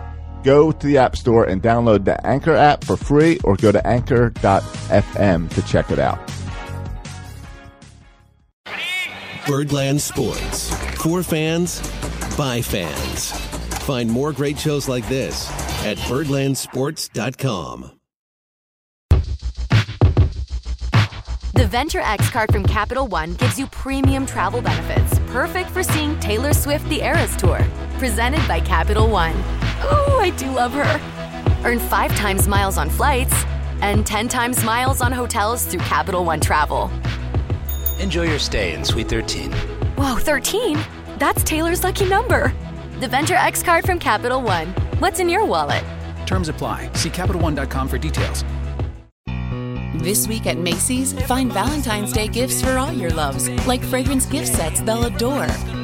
Go to the App Store and download the Anchor app for free or go to anchor.fm to check it out. Birdland Sports. For fans, by fans. Find more great shows like this at birdlandsports.com. The Venture X card from Capital One gives you premium travel benefits, perfect for seeing Taylor Swift the Eras Tour. Presented by Capital One. Ooh, I do love her. Earn five times miles on flights and 10 times miles on hotels through Capital One Travel. Enjoy your stay in Suite 13. Whoa, 13? That's Taylor's lucky number. The Venture X card from Capital One. What's in your wallet? Terms apply. See CapitalOne.com for details. This week at Macy's, find Valentine's Day gifts for all your loves, like fragrance gift sets they'll adore.